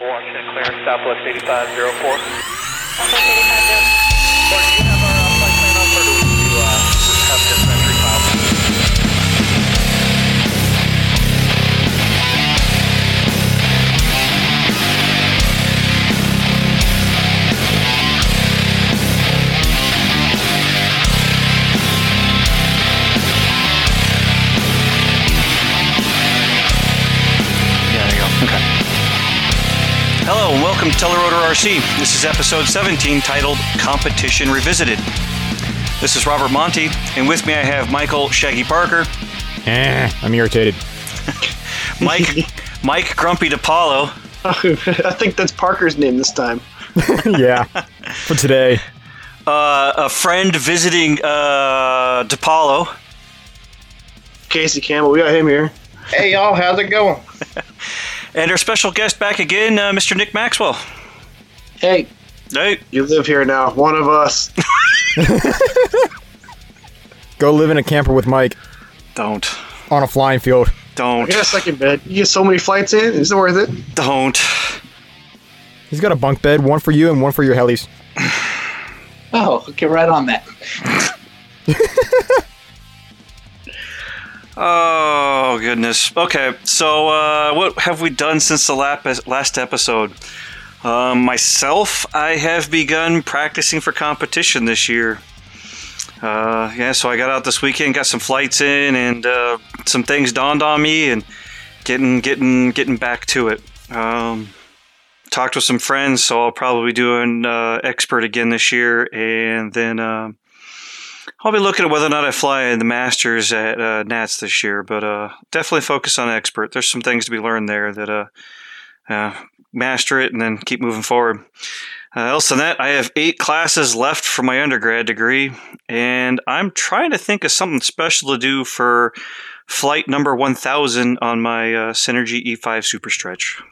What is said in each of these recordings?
Washington clearance, Southwest 8504. Southwest 8504. Hello and welcome to Telerotor RC. This is episode 17 titled Competition Revisited. This is Robert Monty, and with me I have Michael Shaggy Parker, Eh, I'm irritated. Mike Mike Grumpy DePaulo, I think that's Parker's name this time. yeah, for today. uh, a friend visiting uh, DePaulo, Casey Campbell, we got him here. Hey y'all, how's it going? And our special guest back again, uh, Mr. Nick Maxwell. Hey, Hey, You live here now, one of us. Go live in a camper with Mike don't, on a flying field. Don't, got a second bed. You get so many flights in, is it worth it? don't. He's got a bunk bed, one for you and one for your helis. oh, get right on that. Oh goodness. Okay, so uh, what have we done since the last episode? Um, myself, I have begun practicing for competition this year. Uh, yeah, so I got out this weekend, got some flights in, and uh, some things dawned on me, and getting getting getting back to it. Um, talked with some friends, so I'll probably be doing uh, expert again this year, and then. I'll be looking at whether or not I fly in the Masters at uh, Nats this year, but uh, definitely focus on expert. There's some things to be learned there that uh, uh, master it and then keep moving forward. Uh, else than that, I have eight classes left for my undergrad degree, and I'm trying to think of something special to do for flight number 1000 on my uh, Synergy E5 Super Stretch.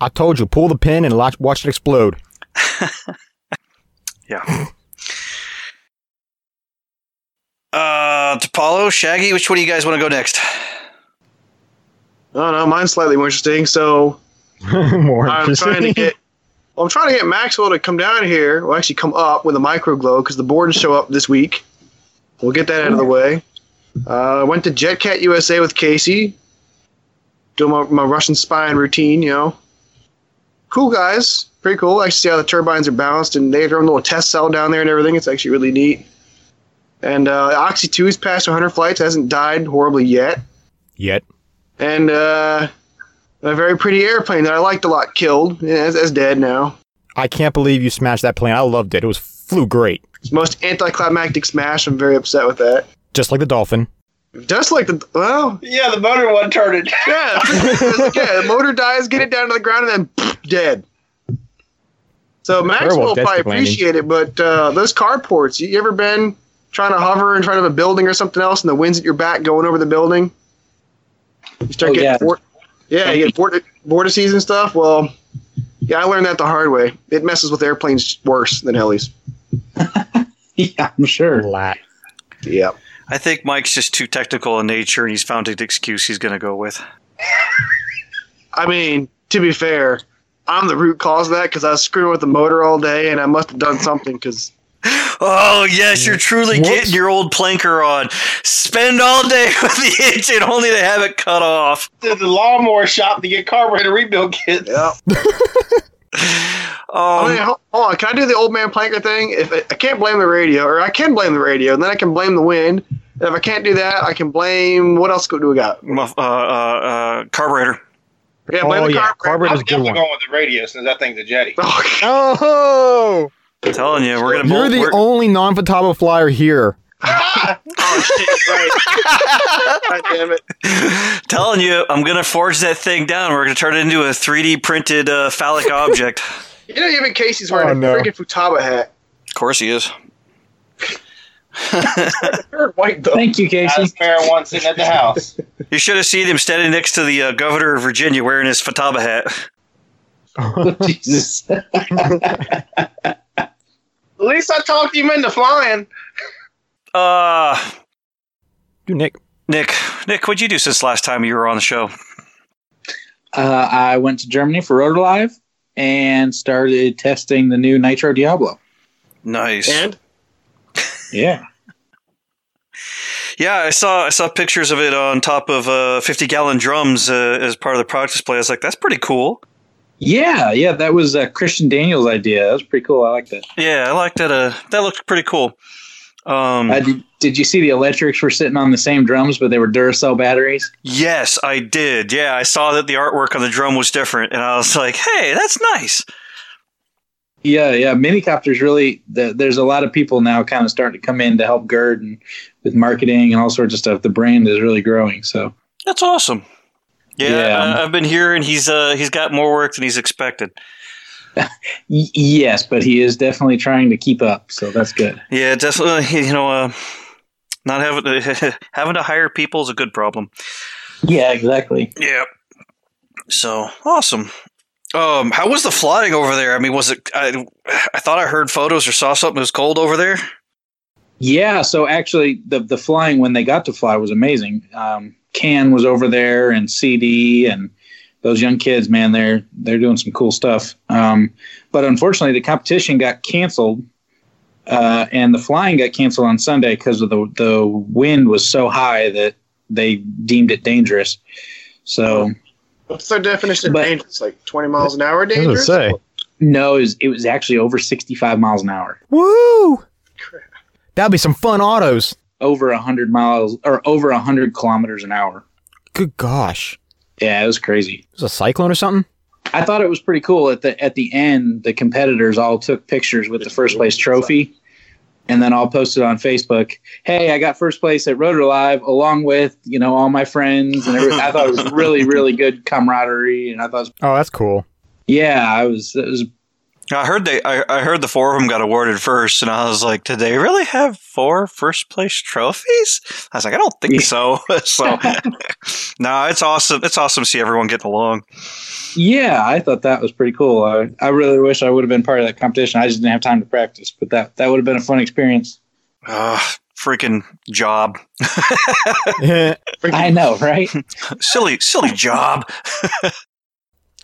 I told you, pull the pin and watch it explode. Yeah. Uh, Apollo, Shaggy, which one do you guys want to go next? Oh no, mine's slightly more interesting. So More I'm interesting. trying to get well, I'm trying to get Maxwell to come down here. Well, actually, come up with a micro glow because the boards show up this week. We'll get that out of the way. Uh, went to JetCat USA with Casey, doing my, my Russian spine routine. You know, cool guys, pretty cool. I see how the turbines are balanced, and they have their own little test cell down there and everything. It's actually really neat. And uh, Oxy Two has passed 100 flights, hasn't died horribly yet Yet. and uh, a very pretty airplane that I liked a lot killed. Yeah, it's, it's dead now. I can't believe you smashed that plane. I loved it. It was flew great. Most anticlimactic smash. I'm very upset with that. Just like the dolphin. Just like the well, Yeah, the motor one turned it. yeah, yeah. The motor dies, get it down to the ground, and then pff, dead. So Maxwell will probably appreciate it, but uh, those carports. You ever been trying to hover in front of a building or something else, and the wind's at your back going over the building? You start Oh, getting yeah. vor- yeah, you get vorti- vortices and stuff. Well, yeah, I learned that the hard way. It messes with airplanes worse than helis. yeah, I'm sure. Lat. Yeah. I think Mike's just too technical in nature, and he's found an excuse he's going to go with. I mean, to be fair, I'm the root cause of that because I was screwing with the motor all day, and I must have done something because Oh yes, you're truly Whoops. getting your old planker on. Spend all day with the engine only to have it cut off. To the lawnmower shop to get carburetor rebuild kits. yeah. I mean, Um, hold, hold on. Can I do the old man planker thing? If I, I can't blame the radio, or I can blame the radio, and then I can blame the wind. And if I can't do that, I can blame what else do we got? uh, uh, uh, carburetor. Yeah, blame Oh, the yeah. carburetor. Carburetor's a good definitely one. going with the radio since that thing's a Jeti. Oh, Oh! I'm telling you, we're gonna. You're the we're- only non Futaba flyer here. oh shit! Right. God damn it. telling you, I'm gonna forge that thing down. We're gonna turn it into a 3D printed uh, phallic object. You know, even Casey's wearing Oh, a no. freaking Futaba hat. Of course he is. White though. Thank you, Got a Casey. spare one sitting at the house. You should have seen him standing next to the uh, governor of Virginia wearing his Futaba hat. Jesus. At least I talked him into flying. Uh, Dude, Nick. Nick, Nick, what'd you do since last time you were on the show? Uh, I went to Germany for Rotor Live. and started testing the new Nitro Diabolo. Nice. And Yeah. Yeah, I saw I saw pictures of it on top of uh, 50 gallon drums uh, as part of the product display. I was like, that's pretty cool. Yeah, yeah, that was uh, Christian Daniels' idea. That was pretty cool. I like that. Yeah, I like that. Uh, that looked pretty cool. Um, Uh, did, did you see the electrics were sitting on the same drums, but they were Duracell batteries? yes, I did. Yeah, I saw that the artwork on the drum was different, and I was like, hey, that's nice. Yeah, yeah. Minicopters really. The, there's a lot of people now kind of starting to come in to help Gerd and with marketing and all sorts of stuff. The brand is really growing. So That's awesome. Yeah, Yeah. I- I've been hearing he's uh, he's got more work than he's expected. yes, but he is definitely trying to keep up. So that's good. Yeah, definitely. You know, uh, not having to, having to hire people is a good problem. Yeah, exactly. Yeah. So awesome. Um, how was the flying over there? I mean, was it? I, I thought I heard photos or saw something. It was cold over there. Yeah. So actually, the the flying when they got to fly was amazing. Um, Can was over there and CD and those young kids, man, they're they're doing some cool stuff. Um, but unfortunately, the competition got canceled, uh, and the flying got canceled on Sunday because of the the wind was so high that they deemed it dangerous. So what's their definition of dangerous? Like 20 miles an hour dangerous? gonna say. no, it was, it was actually over sixty five miles an hour, Woo! That'd be some fun autos. Over a hundred miles or over a hundred kilometers an hour. Good gosh. Yeah, it was crazy. Is it a cyclone or something? I thought it was pretty cool. At the at the end, the competitors all took pictures with the first place trophy, and then all posted on Facebook. Hey, I got first place at Rotor Live, along with you know all my friends and everything. I thought it was really really good camaraderie, and I thought, was- Oh, that's cool. yeah, I was it was I heard they. I, I heard the four of them got awarded first, and I was like, did they really have four first place trophies? I was like, I don't think Yeah. so. so, no, it's awesome. It's awesome to see everyone getting along. yeah, I thought that was pretty cool. I I really wish I would have been part of that competition. I just didn't have time to practice, but that that would have been a fun experience. Uh, freaking job, I know, right? silly, silly job.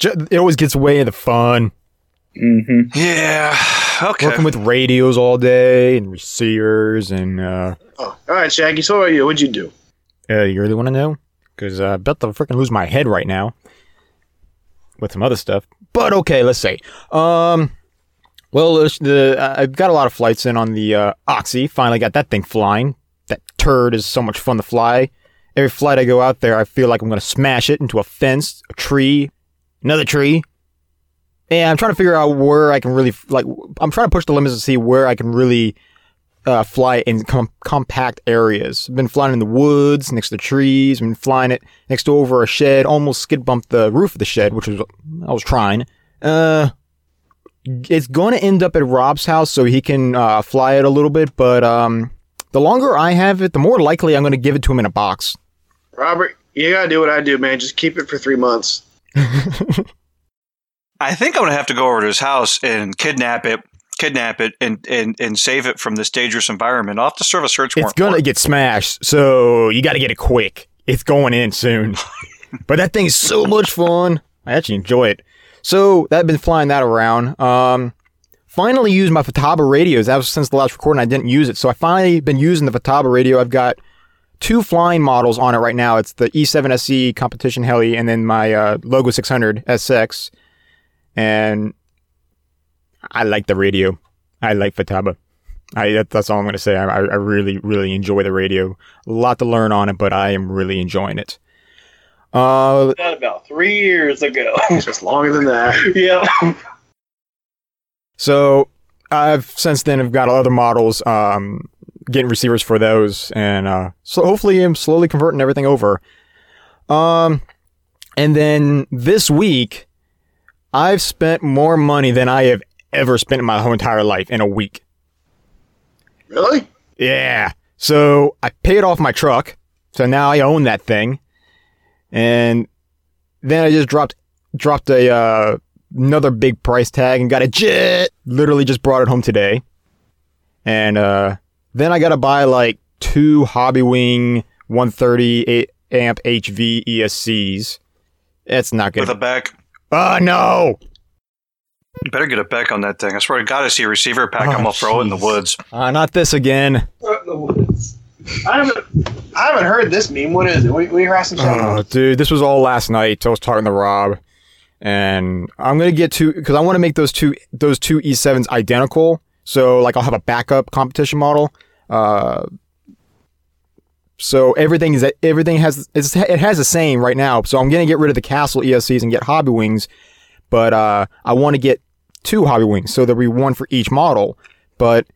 It always gets away in the fun. Hmm Yeah. Okay. Working with radios all day and receivers and uh, Oh, all right, Shaggy. So are you? What'd you do? uh you really want to know? Because uh, I bet to freaking lose my head right now with some other stuff. But okay, let's say. Um, well, the, the I've got a lot of flights in on the uh, Oxy. Finally got that thing flying. That turd is so much fun to fly. Every flight I go out there, I feel like I'm going to smash it into a fence, a tree, another tree. And I'm trying to figure out where I can really like. I'm trying to push the limits to see where I can really uh, fly in com- compact areas. I've been flying in the woods next to trees. I've Been flying it next to over a shed. Almost skid bumped the roof of the shed, which was I was trying. Uh, it's going to end up at Rob's house so he can uh, fly it a little bit. But um, the longer I have it, the more likely I'm going to give it to him in a box. Robert, you gotta do what I do, man. Just keep it for three months. I think I'm gonna have to go over to his house and kidnap it, kidnap it, and and and save it from this dangerous environment. I'll have to serve a search warrant. It's gonna get smashed, so you got to get it quick. It's going in soon. but that thing's so much fun. I actually enjoy it. So that I've been flying that around. Um, finally used my Futaba radios. That was since the last recording. I didn't use it, so I finally been using the Futaba radio. I've got two flying models on it right now. It's the E7 SE competition heli, and then my uh, Logo 600 SX. And I like the radio. I like Futaba. I that, that's all I'm gonna say. I, I I really really enjoy the radio. A lot to learn on it, but I am really enjoying it. Uh, That about three years ago. Just longer than that. yeah. so I've since then have got other models, um, getting receivers for those, and uh, so hopefully I'm slowly converting everything over. Um, and then this week, I've spent more money than I have ever spent in my whole entire life in a week. Really? Yeah. So I paid off my truck. So now I own that thing. And then I just dropped dropped a uh, another big price tag and got a jet. Literally just brought it home today. And uh, then I got to buy like two Hobby Wing 130 amp HV ESCs. That's not with good. a back. Oh no. Better get it back on that thing. I swear to God, I see a receiver pack. I'm Oh, gonna throw it in the woods. Uh, not this again. I haven't, I haven't heard this meme. What is it? What, what are you asking? Oh, dude, this was all last night. I was talking to Rob, and I'm gonna get to because I want to make those two those two E7s identical. So like I'll have a backup competition model. Uh, so everything is everything has it's, it has the same right now. So I'm gonna get rid of the Castle ESCs and get Hobby Wings, but uh, I want to get two Hobby Wings, so there'll be one for each model. But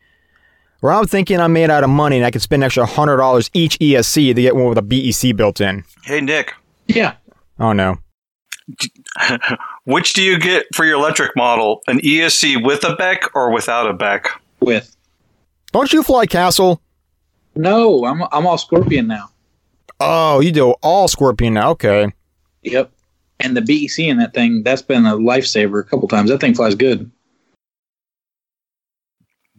where I'm thinking I'm made out of money and I could spend an extra hundred dollars each ESC to get one with a BEC built in. Hey, Nick, Yeah. Oh no. which do you get for your electric model? An ESC with a BEC or without a BEC? With Don't you fly Castle? No, I'm I'm all Scorpion now. Oh, you do all Scorpion now. Okay. Yep. And the BEC in that thing, that's been a lifesaver a couple times. That thing flies good.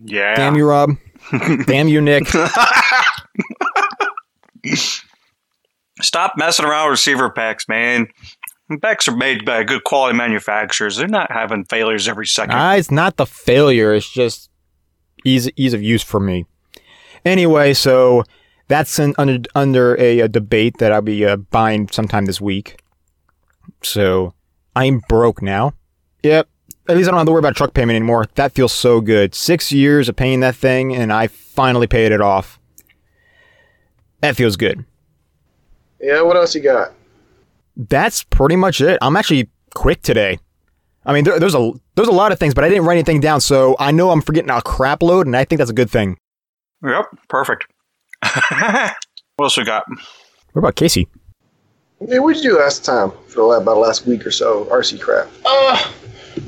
Yeah. Damn you, Rob. Damn you, Nick. Stop messing around with receiver packs, man. Packs are made by good quality manufacturers. They're not having failures every second. Ah, it's not the failure. It's just ease ease of use for me. Anyway, so that's an, under under a, a debate that I'll be uh, buying sometime this week. So I'm broke now. Yep. At least I don't have to worry about truck payment anymore. That feels so good. Six years of paying that thing, and I finally paid it off. That feels good. Yeah, what else you got? that's pretty much it. I'm actually quick today. I mean, there, there's a there's a lot of things, but I didn't write anything down, so I know I'm forgetting a crap load, and I think that's a good thing. Yep, perfect. what else we got? What about Casey? Hey, what'd you do last time for the, la- about the last week or so? RC crap. Uh,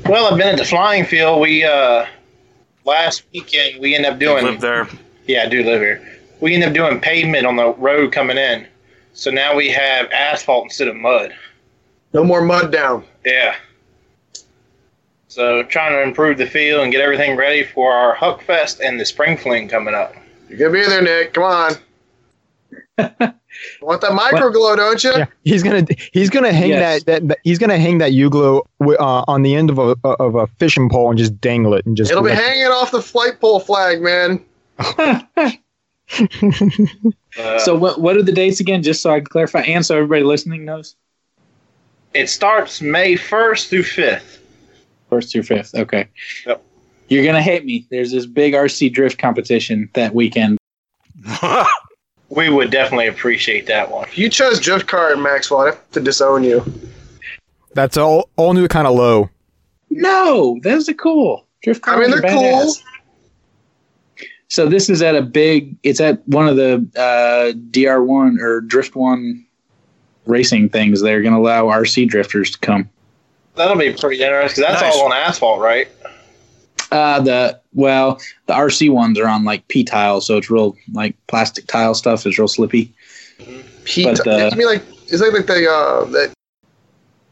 well, I've been at the flying field. We uh, last weekend we ended up You doing. live there. Yeah, I do live here. We ended up doing pavement on the road coming in. So now we have asphalt instead of mud. No more mud down. Yeah. So trying to improve the field and get everything ready for our Huck Fest and the Spring Fling coming up. You're gonna be there, Nick. Come on. Want that micro glow, don't you? Yeah, he's gonna he's gonna hang Yes. that, that, that he's gonna hang that U glow uh, on the end of a of a fishing pole and just dangle it and just. It'll be let- hanging off the flight pole flag, man. Uh, so what what are the dates again? Just so I can clarify, and so everybody listening knows. it starts May 1st through 5th. First through fifth. Okay. Yep. You're gonna hate me. There's this big RC drift competition that weekend. We would definitely appreciate that one. You chose drift car at Maxwell, I'd have to disown you. That's all all new, kind of low. No, those are cool. Drift car. I mean, they're cool. So this is at a big. It's at one of the uh, DR1 or Drift One racing things. They're going to allow RC drifters to come. That'll be pretty interesting 'cause that's Nice. all on asphalt, right? Uh, the well, the RC ones are on like P tile, so it's real like plastic tile stuff is real slippy. Pete, But, uh, you mean like is that like the uh that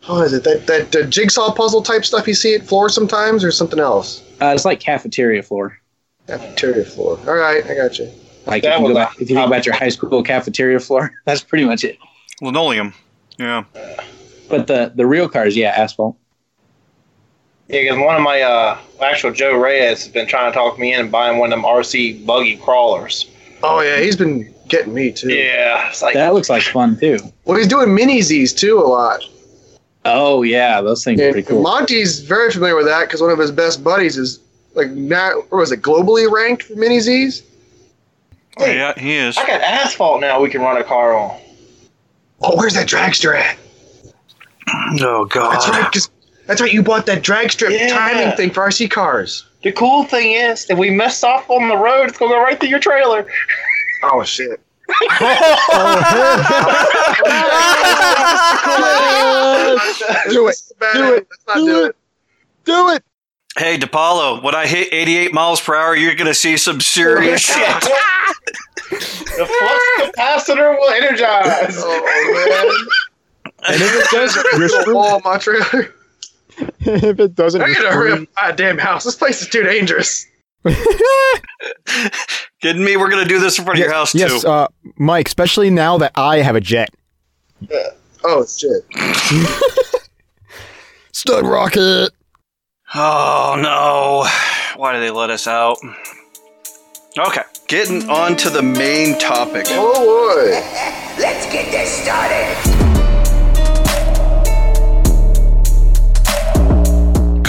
what is it that that uh, jigsaw puzzle type stuff you see at floor sometimes or something else? Uh, it's like cafeteria floor. Cafeteria floor. All right, I got you. Like That if you, go not- back, if you think about your high school cafeteria floor, that's pretty much it. Linoleum. Yeah. But the the real cars, yeah, asphalt. Yeah, because one of my uh, actual Joe Reyes has been trying to talk me in and buying one of them RC buggy crawlers. Oh yeah, he's been getting me too. Yeah, it's like That looks like fun too. Well, he's doing mini Z's too a lot. Oh yeah, those things are pretty cool. Monty's very familiar with that because one of his best buddies is like now, or was it globally ranked for mini Z's? Oh, yeah, he is. I got asphalt now we can run a car on. Oh, where's that dragster at? Oh God. That's right, 'cause- that's right. You bought that drag strip Yeah. timing thing for RC cars. The cool thing is, if we mess off on the road, it's gonna go right through your trailer. Oh shit! Do it. Do it. Let's not Do do it. it. Do it. Hey, DePaulo, when I hit 88 miles per hour, you're going to see some serious shit. The flux capacitor will energize. Oh man. And if it does, man, you're There's a wall my trailer. if it doesn't, I you're gotta hurry screwed. up my damn house. This place is too dangerous. Kidding me? We're going to do this in front of your house, yes, too. uh, Mike. Especially now that I have a jet. Oh shit! Stud rocket. Oh no. Why do they let us out? Okay, getting on to the main topic. Oh boy. Let's get this started.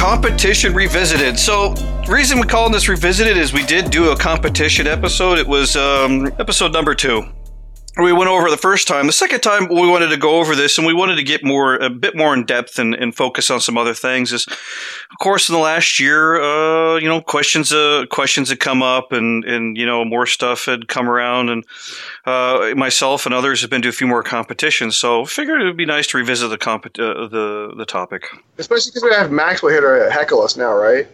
Competition Revisited. So, reason we're calling this Revisited is we did do a competition episode. It was um, episode number two. We went over the first time. The second time, we wanted to go over this, and we wanted to get more, a bit more in depth and, and focus on some other things. Is, of course, in the last year, uh, you know, questions, uh, questions had come up, and and you know, more stuff had come around, and uh, myself and others have been to a few more competitions. So, figured it would be nice to revisit the comp- uh, the the topic. Especially because we have Maxwell here to heckle us now, right?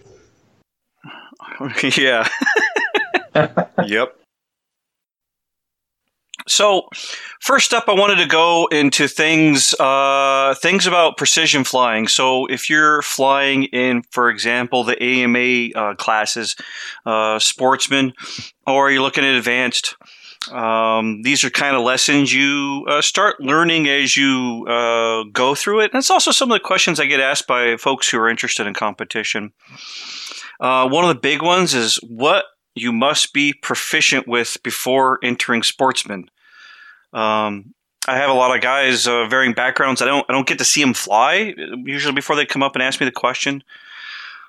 yeah. yep. So, first up, I wanted to go into things uh, things about precision flying. So, if you're flying in, for example, the AMA uh, classes, uh, sportsman, or you're looking at advanced, um, these are kind of lessons you uh, start learning as you uh, go through it. And it's also some of the questions I get asked by folks who are interested in competition. Uh, one of the big ones is what you must be proficient with before entering sportsman. Um, I have a lot of guys, uh, varying backgrounds. I don't, I don't get to see them fly usually before they come up and ask me the question.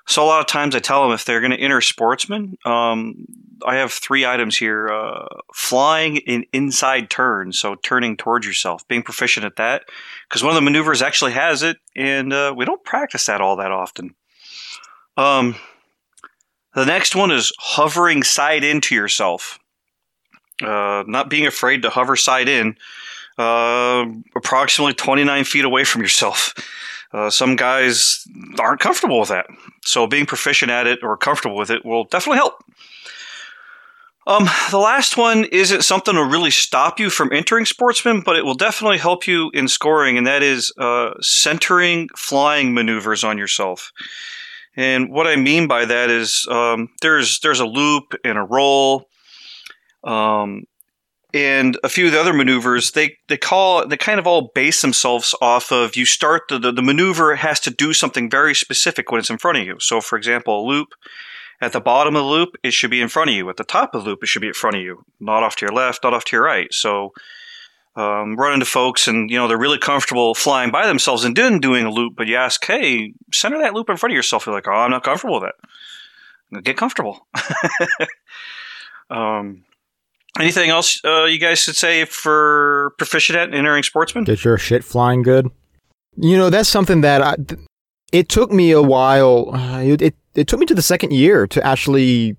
So a lot of times I tell them if they're going to enter sportsman, um, I have three items here: uh, flying in inside turns, so turning towards yourself, being proficient at that, because one of the maneuvers actually has it, and uh, we don't practice that all that often. Um, the next one is hovering side into yourself. Uh, not being afraid to hover side in, uh, approximately 29 feet away from yourself. Uh, some guys aren't comfortable with that. So being proficient at it or comfortable with it will definitely help. Um, the last one isn't something to really stop you from entering sportsman, but it will definitely help you in scoring, and that is uh, centering flying maneuvers on yourself. And what I mean by that is um, there's there's a loop and a roll, um, and a few of the other maneuvers. They they call they kind of all base themselves off of you start the, the the maneuver has to do something very specific when it's in front of you. So, for example, a loop at the bottom of the loop it should be in front of you. At the top of the loop it should be in front of you, not off to your left, not off to your right. So um, run into folks and you know they're really comfortable flying by themselves and doing doing a loop, but you ask, hey, center that loop in front of yourself. You're like, oh, I'm not comfortable with that. Get comfortable. um, anything else uh, you guys should say for proficient at entering sportsman? Get your shit flying good. You know, that's something that I. It took me a while. Uh, it, it it took me to the second year to actually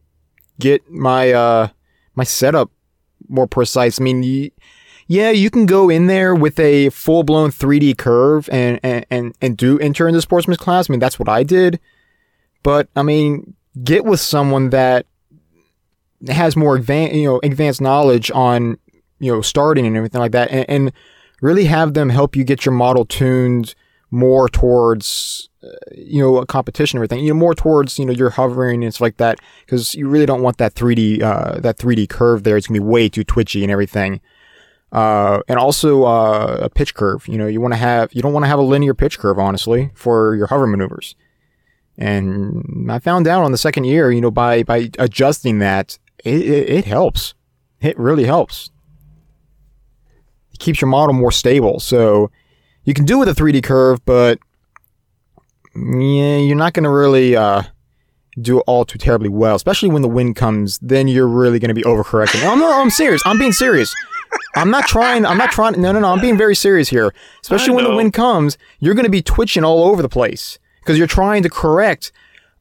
get my uh my setup more precise. I mean, y yeah, you can go in there with a full blown 3D curve and, and and and do enter into sportsman's class. I mean, that's what I did. But I mean, get with someone that has more advanced, you know, advanced knowledge on, you know, starting and everything like that, and, and really have them help you get your model tuned more towards, uh, you know, a competition and everything. You know, more towards, you know, your hovering and stuff like that, because you really don't want that 3D, uh, that 3D curve there. It's gonna be way too twitchy and everything. Uh, and also uh, a pitch curve. You know, you want to have, you don't want to have a linear pitch curve, honestly, for your hover maneuvers. And I found out on the second year, you know, by by adjusting that, it, it, it helps. It really helps. It keeps your model more stable. So you can do it with a 3D curve, but yeah, you're not going to really uh, do it all too terribly well, especially when the wind comes. Then you're really going to be overcorrecting. No, no, I'm serious. I'm being serious. I'm not trying. I'm not trying. No, no, no. I'm being very serious here. Especially when the wind comes, you're going to be twitching all over the place because you're trying to correct.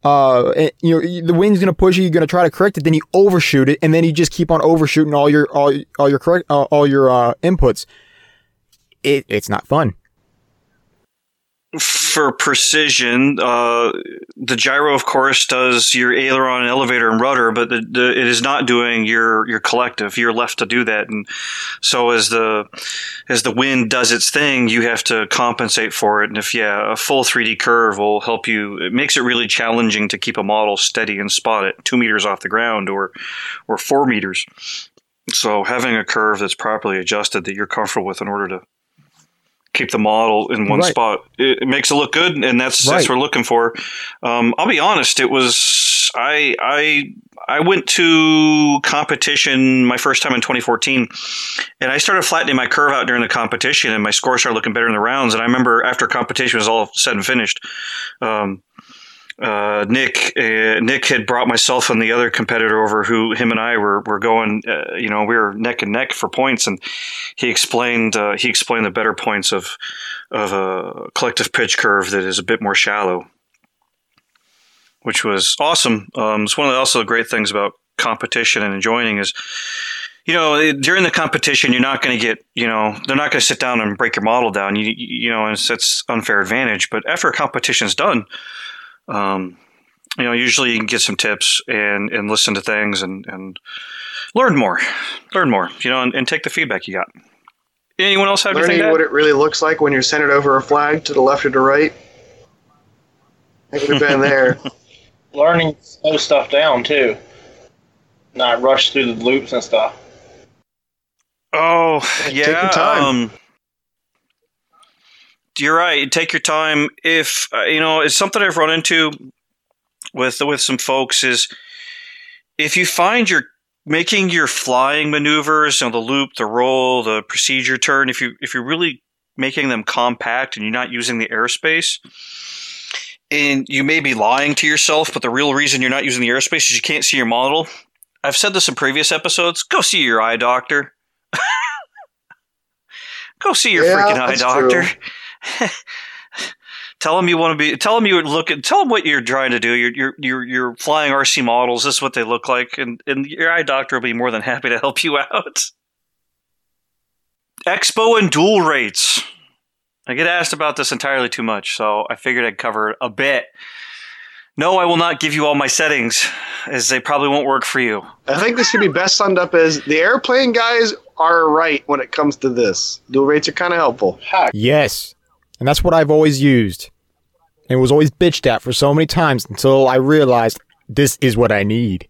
Uh, you know, the wind's going to push you. You're going to try to correct it. Then you overshoot it, and then you just keep on overshooting all your all all your correct uh, all your uh, inputs. It it's not fun. for precision, uh, the gyro, of course, does your aileron, elevator, and rudder, but the, the, it is not doing your your collective. You're left to do that, and so as the as the wind does its thing, you have to compensate for it. And if yeah, a full 3D curve will help you. It makes it really challenging to keep a model steady and spot it two meters off the ground or or four meters. So having a curve that's properly adjusted that you're comfortable with in order to keep the model in one Right. spot. It, it makes it look good, and that's that's what we're looking for. Um, I'll be honest, it was I I I went to competition my first time in 2014, and I started flattening my curve out during the competition, and my score started looking better in the rounds. And I remember after competition was all said and finished. Um, uh, Nick uh, Nick had brought myself and the other competitor over who him and I were were going uh, you know we were neck and neck for points. And he explained uh, he explained the better points of of a collective pitch curve that is a bit more shallow which was awesome. Um, it's one of the also the great things about competition and joining is you know during the competition you're not going to get you know they're not going to sit down and break your model down. You you know and it's, it's unfair advantage but after a competition's done um, you know, usually you can get some tips and, and listen to things and, and learn more, learn more, you know, and, and take the feedback you got. Anyone else have anything Learning to what it really looks like when you're centered over a flag to the left or to right. I could have been there. Learning slow stuff down too, not rush through the loops and stuff. Oh, yeah. your time. Um, you're right. Take your time. If uh, you know, it's something I've run into with with some folks is if you find you're making your flying maneuvers, you know, the loop, the roll, the procedure turn. If you if you're really making them compact and you're not using the airspace. And you may be lying to yourself, but the real reason you're not using the airspace is you can't see your model. I've said this in previous episodes. Go see your eye doctor. Go see your Yeah, freaking eye doctor. tell them you want to be. Tell him you would look at. Tell him what you're trying to do. You're you're you're, you're flying RC models. This is what they look like, and and your eye doctor will be more than happy to help you out. Expo and dual rates. I get asked about this entirely too much, so I figured I'd cover it a bit. No, I will not give you all my settings, as they probably won't work for you. I think this could be best summed up as the airplane guys are right when it comes to this. Dual rates are kind of helpful. Heck, Yes. And that's what I've always used. And was always bitched at for so many times until I realized this is what I need.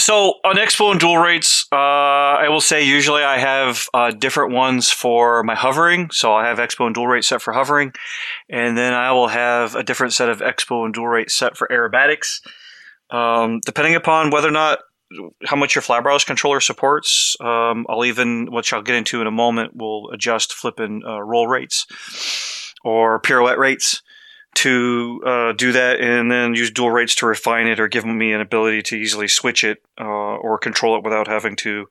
So on Expo and dual rates, uh, I will say usually I have uh, different ones for my hovering. So I have Expo and dual rate set for hovering, and then I will have a different set of Expo and dual rate set for aerobatics. Um, depending upon whether or not how much your flybarless controller supports, um, I'll even, which I'll get into in a moment, will adjust flipping uh, roll rates or pirouette rates to uh, do that and then use dual rates to refine it or give me an ability to easily switch it uh, or control it without having to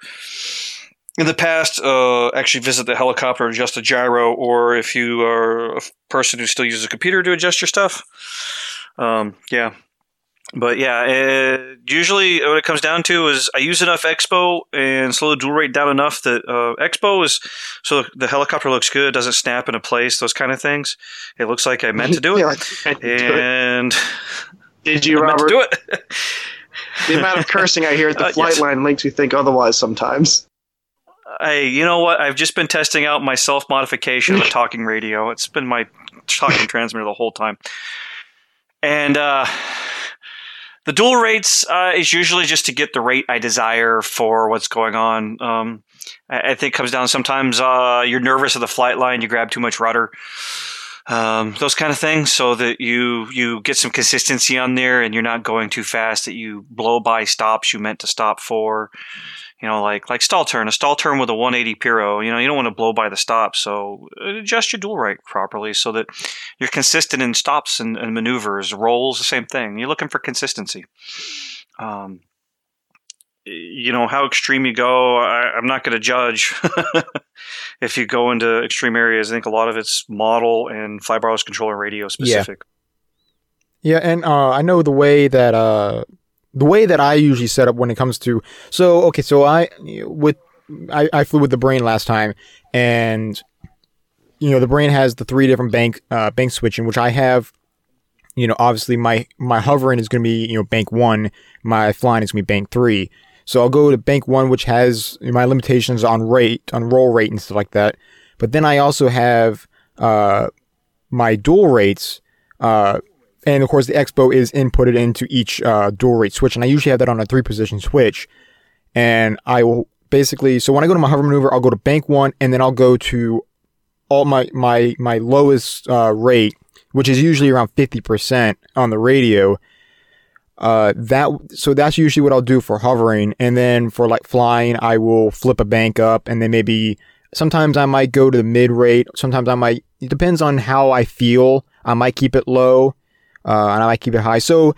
in the past uh, actually visit the helicopter adjust the gyro or if you are a person who still uses a computer to adjust your stuff. Um, yeah but yeah uh, usually what it comes down to is i use enough expo and slow the dual rate down enough that uh, expo is so the helicopter looks good doesn't snap into place those kind of things it looks like i meant to do it Yeah, I I did do it. and Did you, I meant to Robert? do it. The amount of cursing I hear at the Uh, flight yes. line makes me think otherwise sometimes. hey, you know what? I've just been testing out my self modification of a talking radio. It's been my talking transmitter the whole time, and uh, the dual rates uh, is usually just to get the rate I desire for what's going on. Um, I, I think comes down sometimes uh, you're nervous of the flight line, you grab too much rudder. Um, those kind of things, so that you you get some consistency on there, and you're not going too fast. That you blow by stops you meant to stop for. You know, like like stall turn, a stall turn with a 180 Piro. You know, you don't want to blow by the stop, so adjust your dual rate properly so that you're consistent in stops and, and maneuvers. Rolls, the same thing. You're looking for consistency. Um, you know how extreme you go. I, I'm not going to judge if you go into extreme areas. I think a lot of it's model and flybarless controller radio specific. Yeah, and uh, I know the way that uh, the way that I usually set up when it comes to so okay, so I with I, I flew with the brain last time, and you know the brain has the three different bank uh, bank switching, which I have. You know, obviously my my hovering is going to be you know bank one, my flying is going to be bank three. So I'll go to bank one, which has my limitations on rate, on roll rate and stuff like that. But then I also have uh, my dual rates. Uh, and of course the expo is inputted into each uh, dual rate switch and i usually have that on a three position switch and i will basically so when i go to my hover maneuver i'll go to bank one and then i'll go to all my my my lowest uh, rate, which is usually around fifty percent on the radio. Uh, that so that's usually what I'll do for hovering, and then for like flying, I will flip a bank up, and then maybe sometimes I might go to the mid rate. Sometimes I might. It depends on how I feel. I might keep it low, uh, and I keep it high. So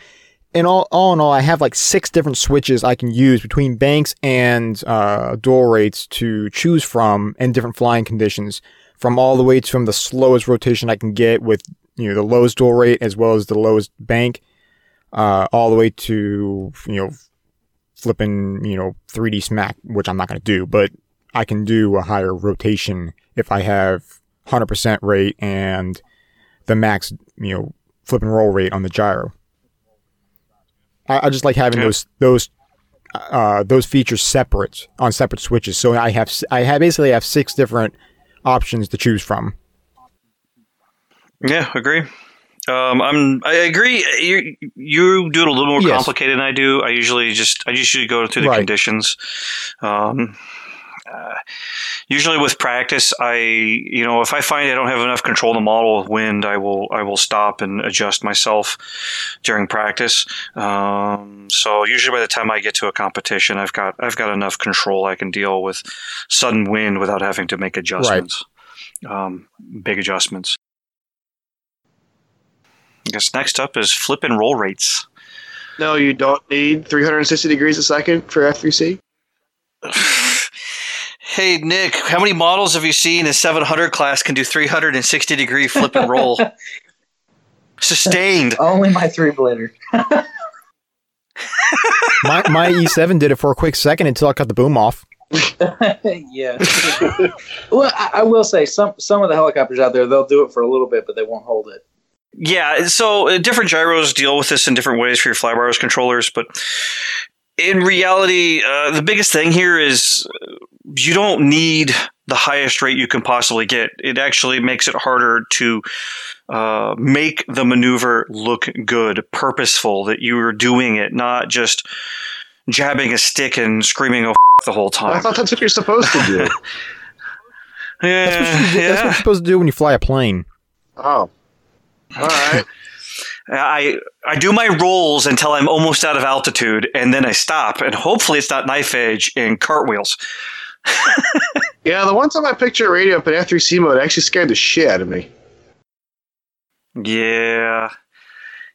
in all, all in all, I have like six different switches I can use between banks and uh, dual rates to choose from in different flying conditions. From all the way to from the slowest rotation I can get with you know the lowest dual rate as well as the lowest bank, uh, all the way to you know flipping you know 3D smack, which I'm not going to do, but I can do a higher rotation if I have 100% rate and the max you know flip and roll rate on the gyro. I, I just like having Yeah. those those uh, those features separate on separate switches. So I have I have basically have six different options to choose from. Yeah, agree. Um, I'm. I agree. You you do it a little more Yes. complicated than I do. I usually just I usually go through the Right. conditions. Um, uh, usually with practice, I you know if I find I don't have enough control of the model with wind, I will I will stop and adjust myself during practice. Um, so usually by the time I get to a competition, I've got I've got enough control. I can deal with sudden wind without having to make adjustments. Um, big adjustments. I guess next up is flip and roll rates. No, you don't need 360 degrees a second for F3C. Hey Nick, how many models have you seen in 700 class can do 360 degree flip and roll? Sustained. Only my three blader. My my E7 did it for a quick second until I cut the boom off. yeah. well, I, I will say some some of the helicopters out there they'll do it for a little bit, but they won't hold it. Yeah, so uh, different gyros deal with this in different ways for your flybarless controllers, but in reality, uh, the biggest thing here is uh, you don't need the highest rate you can possibly get. It actually makes it harder to uh, make the maneuver look good, purposeful, that you are doing it, not just jabbing a stick and screaming, oh, f- the whole time. I thought that's what you're supposed to do. Yeah, That's what, you, that's what yeah. you're supposed to do when you fly a plane. oh. All right. I I do my rolls until I'm almost out of altitude, and then I stop, and hopefully it's not knife edge and cartwheels. Yeah, the one time I picked your radio up in F3C mode actually scared the shit out of me. Yeah,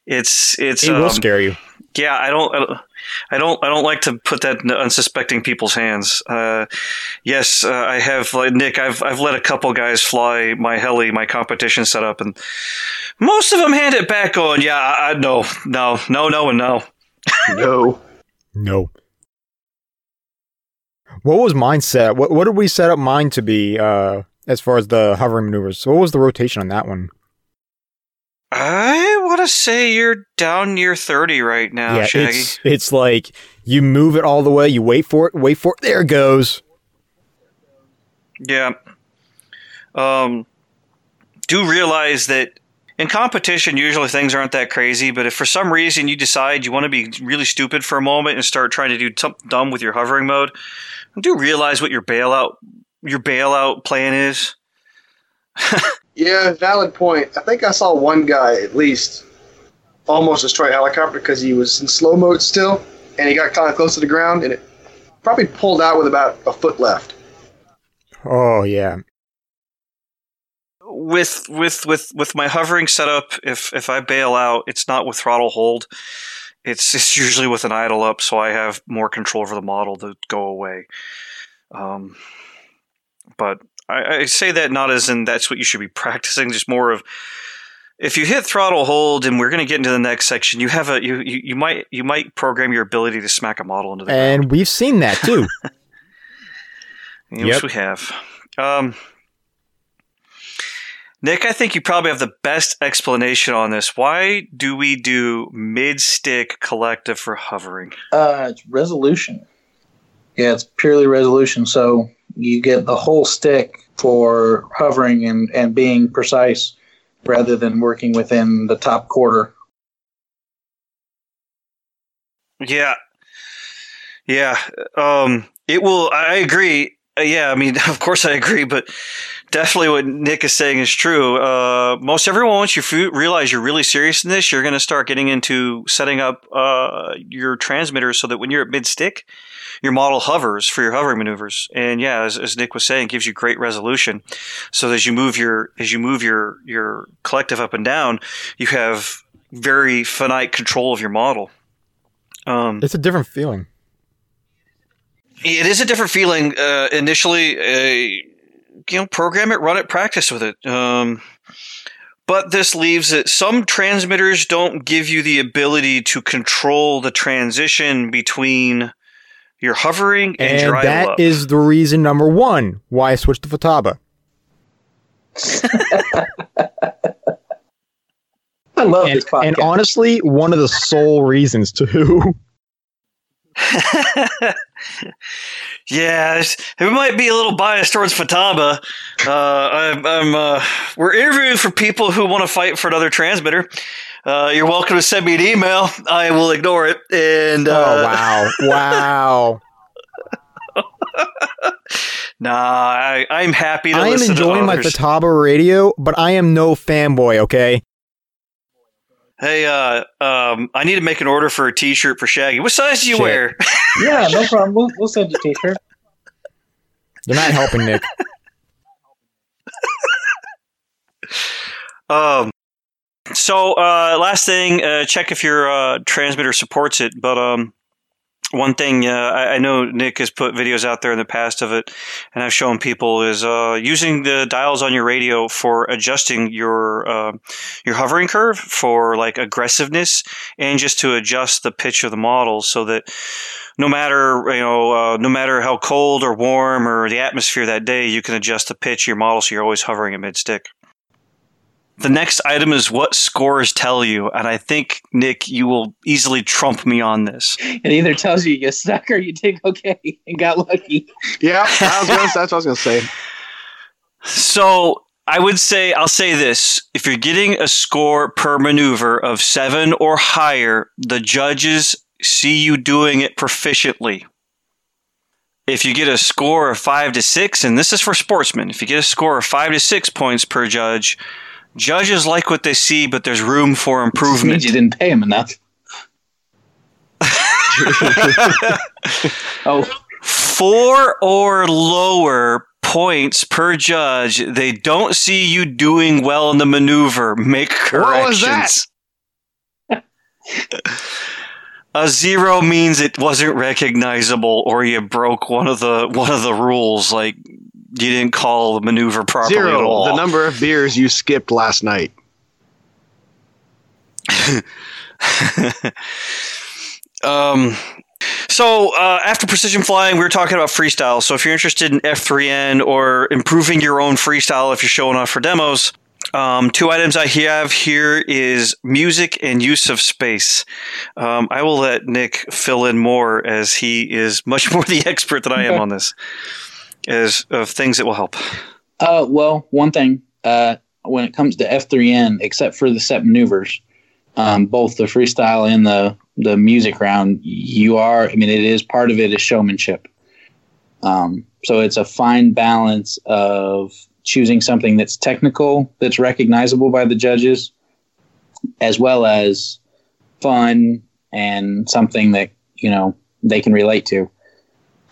it's it's It um, will scare you. yeah. I don't I don't- I don't I don't like to put that in unsuspecting people's hands. Uh, yes, uh, I have like Nick. I've I've let a couple guys fly my heli, my competition setup, and most of them hand it back on. Yeah, I, I no no no no and no. No. No. What was mine set? What what did we set up mine to be uh, as far as the hovering maneuvers? What was the rotation on that one? I want to say you're down near thirty right now, yeah, Shaggy. it's it's like you move it all the way, you wait for it, wait for it. There it goes. Yeah. Um, do realize that in competition, usually things aren't that crazy, but if for some reason you decide you want to be really stupid for a moment and start trying to do something dumb with your hovering mode, do you realize what your bailout your bailout plan is. Yeah, valid point. I think I saw one guy at least almost destroy a helicopter because he was in slow mode still, and he got kind of close to the ground, and it probably pulled out with about a foot left. Oh yeah. With with with with my hovering setup, if if I bail out, it's not with throttle hold. It's it's usually with an idle up, so I have more control over the model to go away. Um, but I, I say that not as in that's what you should be practicing, just more of if you hit throttle hold, and we're going to get into the next section. You have a you, you you might you might program your ability to smack a model into the ground. And we've seen that too. Yes, Yep. we have. Um, Nick, I think you probably have the best explanation on this. Why do we do mid stick collective for hovering? Uh, it's resolution. Yeah, it's purely resolution. So you get the whole stick for hovering and, and being precise rather than working within the top quarter. Yeah. Yeah. Um, it will, I agree. Uh, yeah, I mean, of course I agree, but definitely what Nick is saying is true. Uh, most everyone, once you f- realize you're really serious in this, you're going to start getting into setting up uh, your transmitter so that when you're at mid stick, your model hovers for your hovering maneuvers. And yeah, as, as Nick was saying, gives you great resolution. So as you move your as you move your your collective up and down, you have very finite control of your model. Um, It's a different feeling. It is a different feeling uh, initially. Uh, you know, program it, run it, practice with it. Um, but this leaves it. Some transmitters don't give you the ability to control the transition between your hovering and, And your that up. is the reason number one why I switched to Futaba. I love And, this podcast. and honestly, one of the sole reasons too. yeah, it might be a little biased towards Futaba. Uh, I'm, I'm uh, we're interviewing for people who want to fight for another transmitter. Uh, you're welcome to send me an email. I will ignore it. And uh, oh wow, wow! Nah, I, I'm happy to I am enjoying my. Futaba radio, but I am no fanboy. Okay, Hey, uh, um, I need to make an order for a T-shirt for Shaggy. What size do you Shit. wear? yeah, no problem. We'll, we'll send you a t-shirt. you're not helping, Nick. Um, so uh, last thing, uh, check if your uh, transmitter supports it. But um, one thing uh, I, I know Nick has put videos out there in the past of it, and I've shown people is uh, using the dials on your radio for adjusting your uh, your hovering curve for like aggressiveness, and just to adjust the pitch of the model so that. No matter you know, uh, no matter how cold or warm or the atmosphere that day, you can adjust the pitch of your model so you're always hovering at mid stick. The next item is what scores tell you, and I think Nick, you will easily trump me on this. It either tells you you suck or you did okay and got lucky. Yeah, I was gonna, that's what I was going to say. So I would say I'll say this: if you're getting a score per maneuver of seven or higher, the judges see you doing it proficiently. If you get a score of five to six, and this is for sportsmen, if you get a score of five to six points per judge, judges like what they see, but there's room for improvement. Means improvement. you didn't pay him enough. oh, four or lower points per judge, they don't see you doing well in the maneuver. Make What was corrections. A zero means it wasn't recognizable, or you broke one of the one of the rules. Like you didn't call the maneuver properly at Zero, all. the number of beers you skipped last night. Um, so uh, after precision flying, we were talking about freestyle. So if you're interested in F3N or improving your own freestyle, if you're showing off for demos, um, two items I have here is music and use of space. Um, I will let Nick fill in more as he is much more the expert than I am on this, as of things that will help. Uh, well, one thing uh, when it comes to F3N, except for the set maneuvers, um, both the freestyle and the the music round, you are. I mean, it is part of it is showmanship. Um, so it's a fine balance of choosing something that's technical, that's recognizable by the judges, as well as fun and something that you know they can relate to.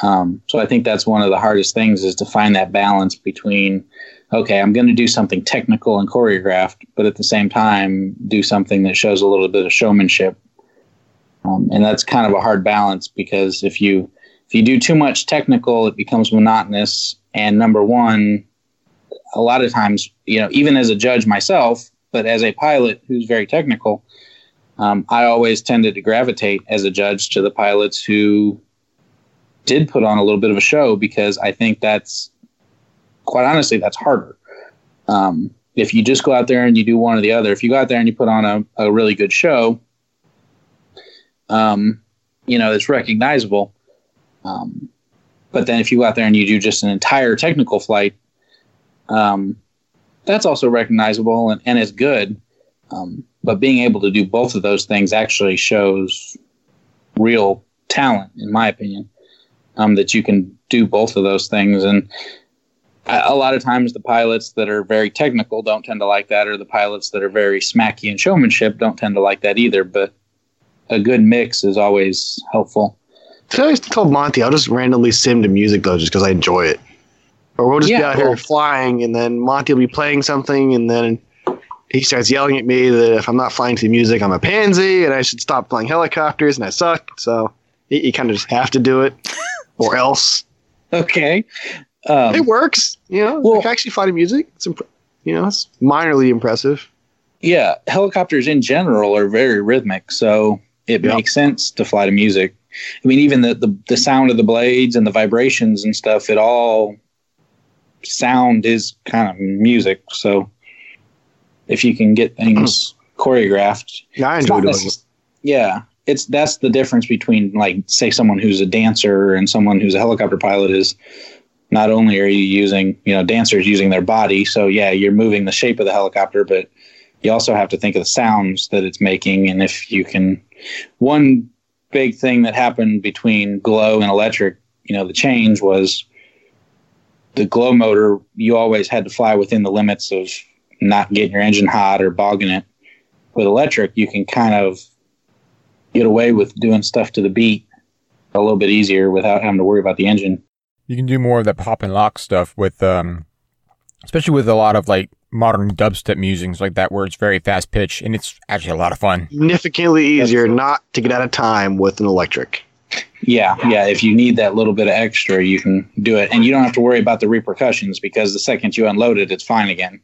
Um, so I think that's one of the hardest things is to find that balance between, okay, I'm going to do something technical and choreographed, but at the same time do something that shows a little bit of showmanship. Um, and that's kind of a hard balance because if you if you do too much technical, it becomes monotonous. And number one, a lot of times, you know, even as a judge myself, but as a pilot who's very technical, um, I always tended to gravitate as a judge to the pilots who did put on a little bit of a show because I think that's quite honestly that's harder. Um, if you just go out there and you do one or the other, if you go out there and you put on a, a really good show, um, you know, it's recognizable. Um, but then if you go out there and you do just an entire technical flight, um, that's also recognizable and, and is good. Um, but being able to do both of those things actually shows real talent, in my opinion. Um, that you can do both of those things. And a lot of times, the pilots that are very technical don't tend to like that, or the pilots that are very smacky and showmanship don't tend to like that either. But a good mix is always helpful. So I told Monty I'll just randomly sim to music though, just because I enjoy it. Or we'll just be out cool. here flying, and then Monty will be playing something, and then he starts yelling at me that if I'm not flying to the music, I'm a pansy, and I should stop flying helicopters, and I suck. So you, you kind of just have to do it, or else Okay. Um, it works. You know, well- I actually fly to music, it's imp- you know, it's minorly impressive. yeah, helicopters in general are very rhythmic, so it Yeah. makes sense to fly to music. I mean, even the, the the sound of the blades and the vibrations and stuff, it all sound is kind of music. So if you can get things choreographed, Yeah, I enjoy doing necess- it. yeah, it's that's the difference between like say someone who's a dancer and someone who's a helicopter pilot is not only are you using you know dancers using their body so yeah you're moving the shape of the helicopter but you also have to think of the sounds that it's making and if you can one big thing that happened between glow and electric you know the change was the glow motor you always had to fly within the limits of not getting your engine hot or bogging it. With electric you can kind of get away with doing stuff to the beat a little bit easier without having to worry about the engine You can do more of that pop and lock stuff with, um, especially with a lot of like modern dubstep musings like that, where it's very fast pitch and it's actually a lot of fun. Significantly easier not to get out of time with an electric. Yeah, yeah. If you need that little bit of extra, you can do it, and you don't have to worry about the repercussions because the second you unload it, it's fine again.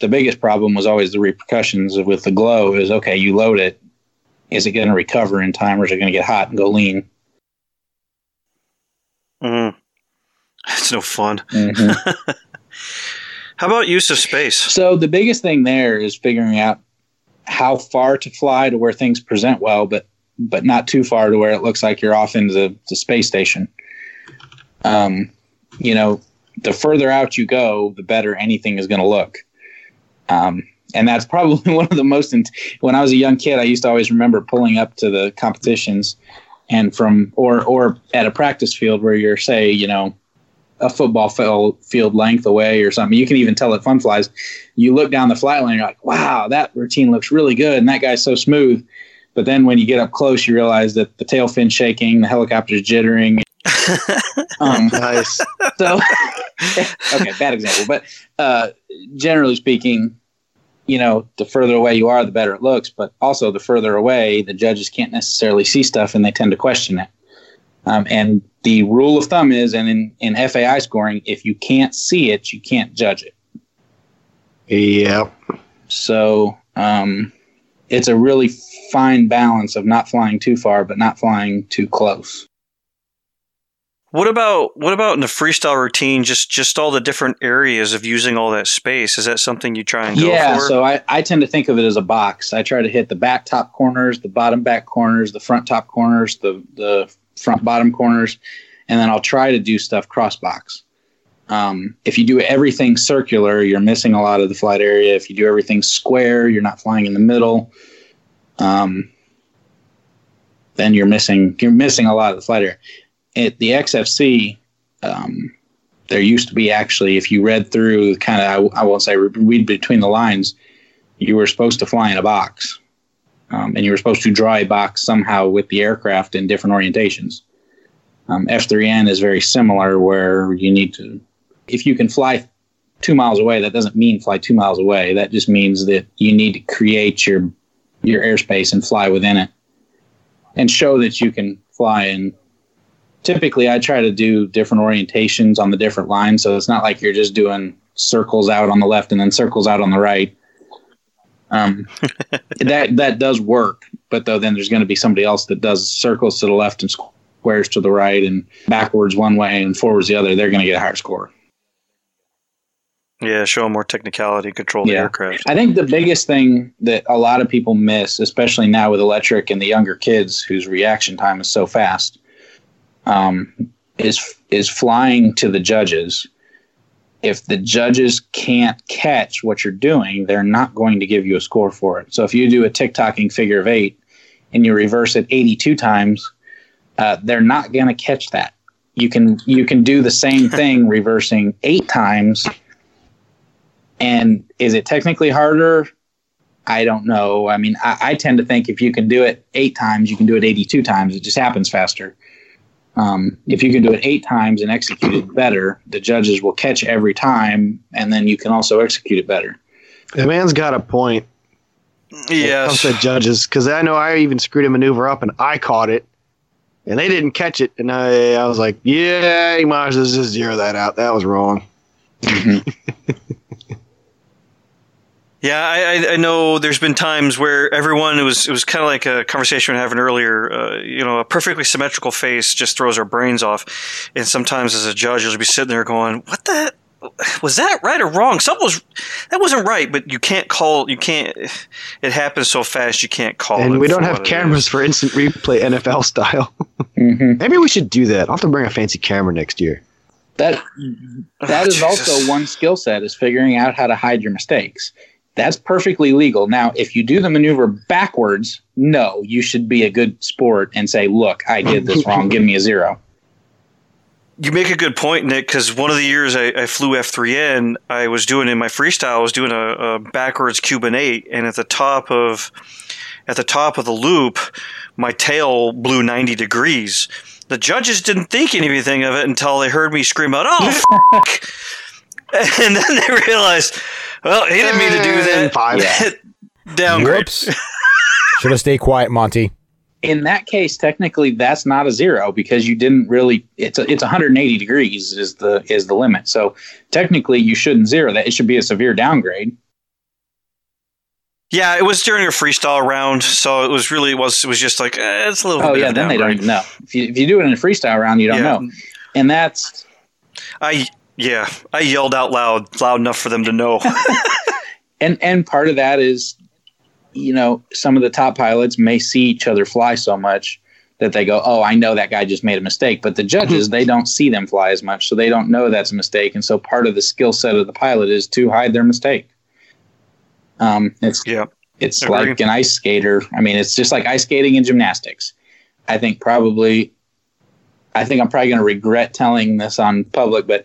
The biggest problem was always the repercussions with the glow. Is okay, you load it, is it going to recover in time, or is it going to get hot and go lean? Mm. It's no fun. Mhm. How about use of space? So the biggest thing there is figuring out how far to fly to where things present well, but but not too far to where it looks like you're off into the, the space station. Um, you know, the further out you go, the better anything is going to look. Um, and that's probably one of the most. Int- when I was a young kid, I used to always remember pulling up to the competitions, and from or or at a practice field where you're say you know a football field field length away or something. You can even tell at Fun Flies. You look down the flat line, you're like, wow, that routine looks really good, and that guy's so smooth. But then when you get up close, you realize that the tail fin's shaking, the helicopter's jittering. um, Nice. so, okay, bad example, but uh, generally speaking, you know, the further away you are, the better it looks. But also, the further away, the judges can't necessarily see stuff, and they tend to question it. Um, and the rule of thumb is, and in, in FAI scoring, if you can't see it, you can't judge it. Yep. So um, it's a really fine balance of not flying too far, but not flying too close. What about what about in the freestyle routine? Just just all the different areas of using all that space. Is that something you try and go for? Yeah, for? so I, I tend to think of it as a box. I try to hit the back top corners, the bottom back corners, the front top corners, the the front bottom corners, and then I'll try to do stuff cross box. Um, if you do everything circular, you're missing a lot of the flight area. If you do everything square, you're not flying in the middle. Um, then you're missing you're missing a lot of the flight area. At the XFC, um, there used to be actually, if you read through kind of, I, I won't say read between the lines, you were supposed to fly in a box. Um, and you were supposed to draw a box somehow with the aircraft in different orientations. Um, F3N is very similar, where you need to, if you can fly two miles away, that doesn't mean fly two miles away. That just means that you need to create your your airspace and fly within it, and show that you can fly in typically I try to do different orientations on the different lines. So it's not like you're just doing circles out on the left and then circles out on the right. Um, that that does work, but though then there's going to be somebody else that does circles to the left and squares to the right and backwards one way and forwards the other. They're going to get a higher score. yeah, show more technicality, control the Yeah. aircraft. I think the biggest thing that a lot of people miss, especially now with electric and the younger kids whose reaction time is so fast, um, is is flying to the judges. If the judges can't catch what you're doing, they're not going to give you a score for it. So if you do a tick-tocking figure of eight and you reverse it 82 times, uh, they're not going to catch that. You can you can do the same thing reversing eight times, and is it technically harder? I don't know. I mean, I, I tend to think if you can do it eight times, you can do it eighty-two times. It just happens faster. Um, if you can do it eight times and execute it better, the judges will catch every time, and then you can also execute it better. The man's got a point. Yes. Comes to judges because I know I even screwed a maneuver up and I caught it, and they didn't catch it, and I I was like, yeah, you might as well just zero that out. That was wrong. Yeah, I, I, I know. There's been times where everyone it was it was kind of like a conversation we were having earlier. Uh, you know, a perfectly symmetrical face just throws our brains off, and sometimes as a judge, you'll be sitting there going, "What the." Was that right or wrong? Something was that wasn't right, but you can't call. You can't. It happens so fast, you can't call. it and we don't have cameras for instant replay NFL style. Mm-hmm. Maybe we should do that. I'll have to bring a fancy camera next year. That that Oh, is also one skill set is figuring out how to hide your mistakes. That's perfectly legal. Now, if you do the maneuver backwards, no, you should be a good sport and say, "Look, I did this wrong. Give me a zero. You make a good point, Nick, because one of the years I, I flew F3N, I was doing in my freestyle, I was doing a, a backwards Cuban 8, and at the top of at the top of the loop, my tail blew 90 degrees. The judges didn't think anything of it until they heard me scream out, "Oh, f-! and then they realized, well, he didn't mean to do that. And five. Downgrade. Whoops. Should have stayed quiet, Monty. In that case, technically, that's not a zero because you didn't really. It's a, it's 180 degrees is the is the limit. So technically, you shouldn't zero that. It should be a severe downgrade. Yeah, it was during a freestyle round, so it was really it was it was just like eh, it's a little. Oh bit yeah, of a then they don't even know. If you if you do it in a freestyle round, you don't Yeah. know. And that's I yeah, I yelled out loud, loud enough for them to know. and and part of that is you know some of the top pilots may see each other fly so much that they go oh i know that guy just made a mistake but the judges they don't see them fly as much so they don't know that's a mistake and so part of the skill set of the pilot is to hide their mistake um it's yeah. it's Agree. like an ice skater i mean it's just like ice skating and gymnastics i think probably i think i'm probably going to regret telling this on public but the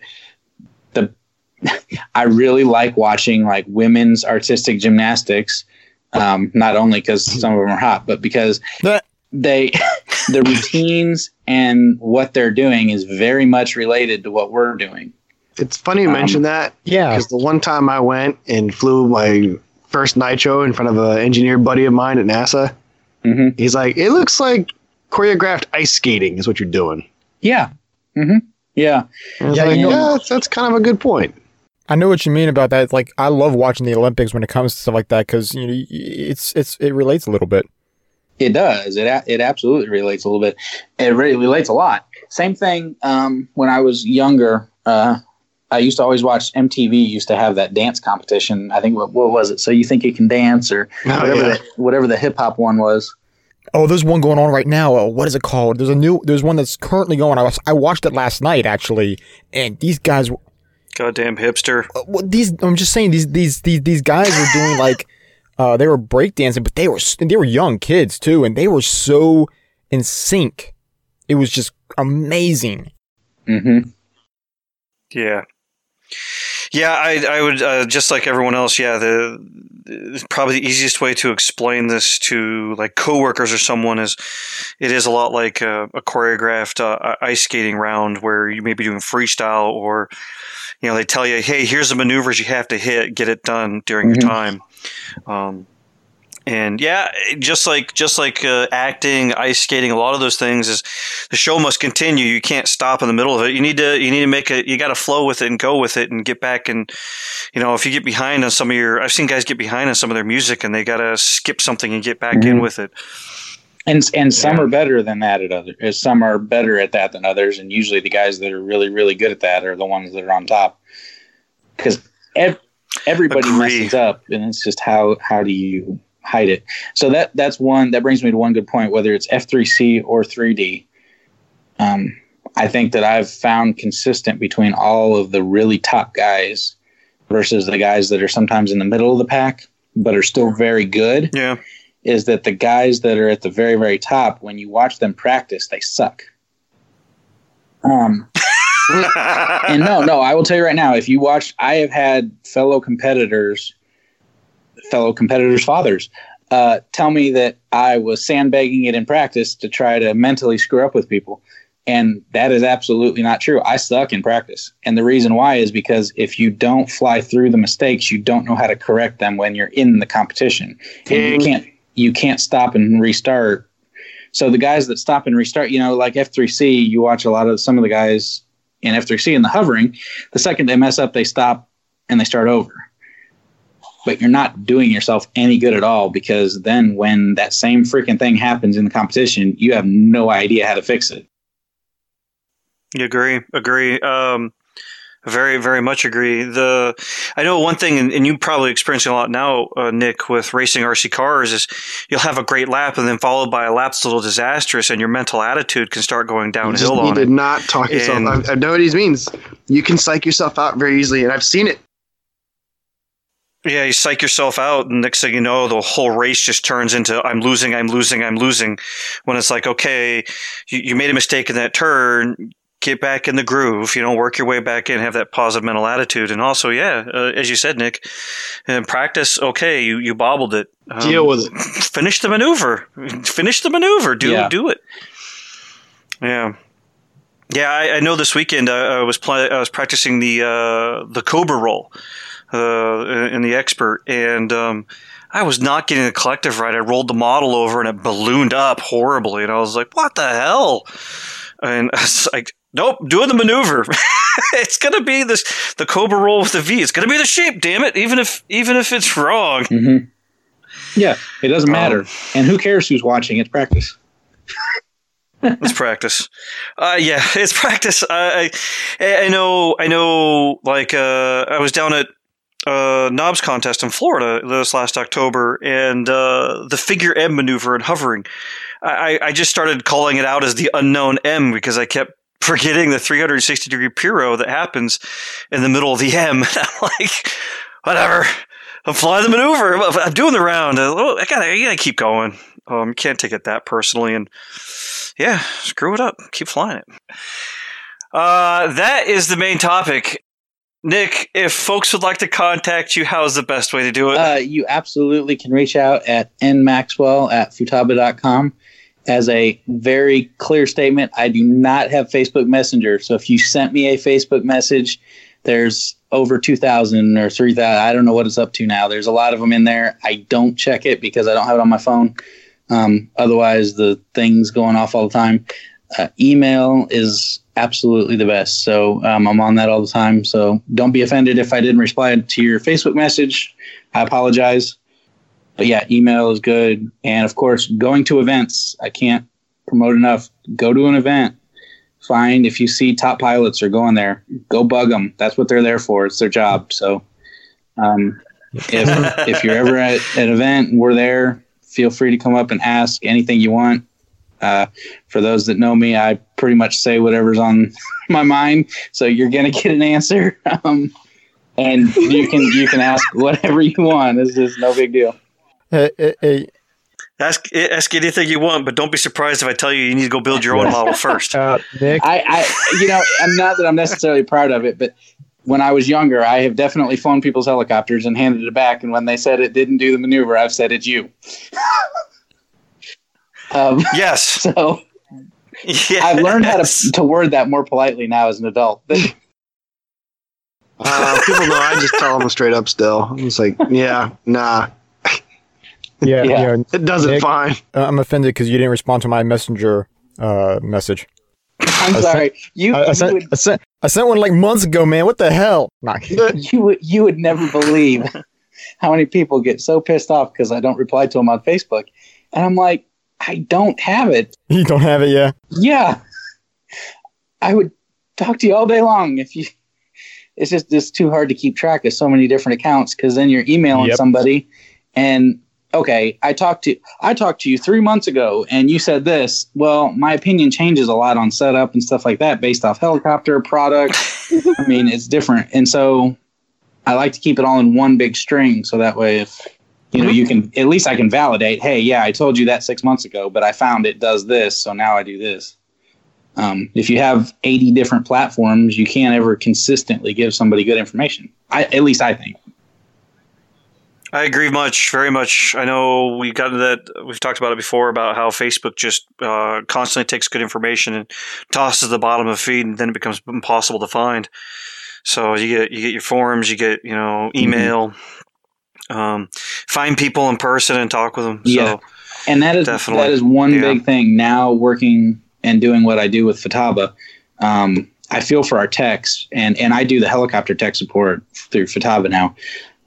i really like watching like women's artistic gymnastics um, not only because some of them are hot but because they the routines and what they're doing is very much related to what we're doing It's funny you Um, mention that Yeah. because the one time I went and flew my first nitro in front of an engineer buddy of mine at NASA, hmm he's like, "It looks like choreographed ice skating is what you're doing." yeah hmm yeah And I was Yeah, like, you know- yeah, that's, that's kind of a good point. I know what you mean about that. Like I love watching the Olympics when it comes to stuff like that because you know it's it's it relates a little bit. It does. It a- it absolutely relates a little bit. It really relates a lot. Same thing. Um, when I was younger, uh, I used to always watch MTV. Used to have that dance competition. I think what, what was it? So you think you can dance or Oh, whatever yeah. the, whatever the hip hop one was. Oh, there's one going on right now. Oh, what is it called? There's a new. There's one that's currently going. I was I watched it last night actually, and these guys. Goddamn hipster. uh, well, these I'm just saying these these these these guys were doing like uh they were breakdancing, but they were s- they were young kids too, and they were so in sync. It was just amazing. Mm-hmm. Yeah. Yeah, I, I would uh, just like everyone else. Yeah, the, the probably the easiest way to explain this to like coworkers or someone is it is a lot like a, a choreographed uh, ice skating round where you may be doing freestyle or you know they tell you, hey, here's the maneuvers you have to hit, get it done during Mhm. your time. Um, and yeah, just like just like uh, acting, ice skating, a lot of those things is the show must continue. You can't stop in the middle of it. You need to you need to make it. You got to flow with it and go with it and get back. And you know, if you get behind on some of your, I've seen guys get behind on some of their music and they got to skip something and get back in Mhm. with it. And and some are better than that at other. uh, Some are better at that than others, and usually the guys that are really really good at that are the ones that are on top. Because ev- everybody Agree. messes up, and it's just how how do you hide it? So that that's one that brings me to one good point. Whether it's F three C or three D, um, I think that I've found consistent between all of the really top guys versus the guys that are sometimes in the middle of the pack but are still very good Yeah, is that the guys that are at the very very top, when you watch them practice, they suck. Um, and no, no, I will tell you right now, if you watch, I have had fellow competitors, fellow competitors' fathers, uh, tell me that I was sandbagging it in practice to try to mentally screw up with people. And that is absolutely not true. I suck in practice. And the reason why is because if you don't fly through the mistakes, you don't know how to correct them when you're in the competition. And you can't you can't stop and restart. So the guys that stop and restart, you know, like F3C, you watch a lot of some of the guys in F3C in the hovering, the second they mess up, they stop and they start over. But you're not doing yourself any good at all because then when that same freaking thing happens in the competition, you have no idea how to fix it. You agree? Agree. Um, very, very much agree. The I know one thing, and, and you probably experiencing a lot now, uh, Nick, with racing RC cars, is you'll have a great lap, and then followed by a lap that's a little disastrous, and your mental attitude can start going You, downhill just on need to it. not talk yourself. And- I, I know what he means. You can psych yourself out very easily, and I've seen it. Yeah, you psych yourself out, and next thing you know, the whole race just turns into "I'm losing, I'm losing, I'm losing." When it's like, okay, you, you made a mistake in that turn, get back in the groove. You know, work your way back in, have that positive mental attitude, and also, yeah, uh, as you said, Nick, in practice, okay, you you bobbled it. Um, Deal with it. Finish the maneuver. Finish the maneuver. Do Yeah. do it. Yeah. Yeah, I, I know. This weekend, uh, I was pl- I was practicing the uh, the Cobra roll uh, in the expert, and um, I was not getting the collective right. I rolled the model over, and it ballooned up horribly, and I was like, "What the hell?" And I was like, "Nope, doing the maneuver. it's gonna be this the Cobra roll with the V. It's gonna be the shape. Damn it! Even if even if it's wrong." hmm Yeah, it doesn't matter. and who cares who's watching? It's practice. It's practice. Uh, yeah, it's practice. I, I, I know. I know. Like, uh, I was down at uh, Knobs contest in Florida this last October, and uh, the figure M maneuver and hovering. I, I just started calling it out as the unknown M because I kept forgetting the 360 degree Piro that happens in the middle of the M. Like, whatever. I'm flying the maneuver. I'm- doing the round. Uh, I gotta, I gotta keep going. Um, you can't take it that personally, and yeah, screw it up. Keep flying it. Uh, that is the main topic. Nick, if folks would like to contact you, how's the best way to do it? Uh, you absolutely can reach out at nmaxwell at futaba.com. As a very clear statement, I do not have Facebook Messenger. So if you sent me a Facebook message, there's over 2,000 or 3,000. I don't know what it's up to now. There's a lot of them in there. I don't check it because I don't have it on my phone. Um, otherwise, the thing's going off all the time. Uh, email is absolutely the best. So um, I'm on that all the time. So don't be offended if I didn't reply to your Facebook message. I apologize. But yeah, email is good. And of course, going to events. I can't promote enough. Go to an event. Find if you see top pilots are going there, go bug them. That's what they're there for. It's their job. So um, if if you're ever at an event and we're there, feel free to come up and ask anything you want. Uh, for those that know me, I pretty much say whatever's on my mind, so you're gonna get an answer. Um, and you can you can ask whatever you want. This is no big deal. Hey, hey, hey, ask ask anything you want, but don't be surprised if I tell you you need to go build your own model first. uh, Nick, I, I you know, I'm not that I'm necessarily proud of it, but when I was younger, I have definitely flown people's helicopters and handed it back. And when they said it didn't do the maneuver, I've said it's you. um, Yes. so yes. I've learned how to to word that more politely now as an adult. Uh, people know I just tell them straight up. Still, I'm just like, yeah, nah, yeah, Yeah. yeah. it does it fine. uh, I'm offended because you didn't respond to my messenger uh, message. I'm I sorry. You I, I you, sent, would, I sent, I sent one like months ago, man. What the hell? Nah. you would you would never believe how many people get so pissed off because I don't reply to them on Facebook, and I'm like, I don't have it. you don't have it, yeah. Yeah. I would talk to you all day long if you it's just it's too hard to keep track of so many different accounts because then you're emailing Yep. somebody and okay, I talked to I talked to you three months ago and you said this. Well, my opinion changes a lot on setup and stuff like that based off helicopter product. I mean, it's different. And so I like to keep it all in one big string so that way if you know, you can at least I can validate. Hey, yeah, I told you that six months ago, but I found it does this, so now I do this. Um, if you have 80 different platforms, you can't ever consistently give somebody good information. I, at least I think. I agree much, very much. I know we got that. We've talked about it before about how Facebook just uh, constantly takes good information and tosses the bottom of the feed, and then it becomes impossible to find. So you get you get your forums, you get you know email, um, find people in person and talk with them. Yeah. So and that is Definitely. that is one Yeah. big thing now working and doing what I do with Futaba. Um, I feel for our techs, and and I do the helicopter tech support through Futaba now.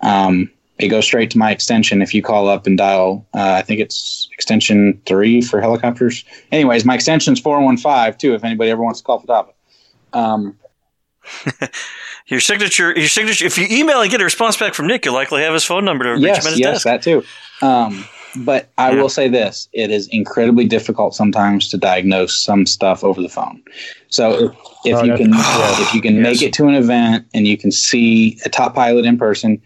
Um, it goes straight to my extension if you call up and dial. Uh, I think it's extension three for helicopters. Anyways, my extension's four one five too. If anybody ever wants to call Futaba. Um, your signature, your signature. If you email and get a response back from Nick, you'll likely have his phone number to reach him at his yes, desk. that too. Um, but I Yeah. will say this: it is incredibly difficult sometimes to diagnose some stuff over the phone. So if, if Oh, you can yeah. if you can Yes. make it to an event and you can see a top pilot in person,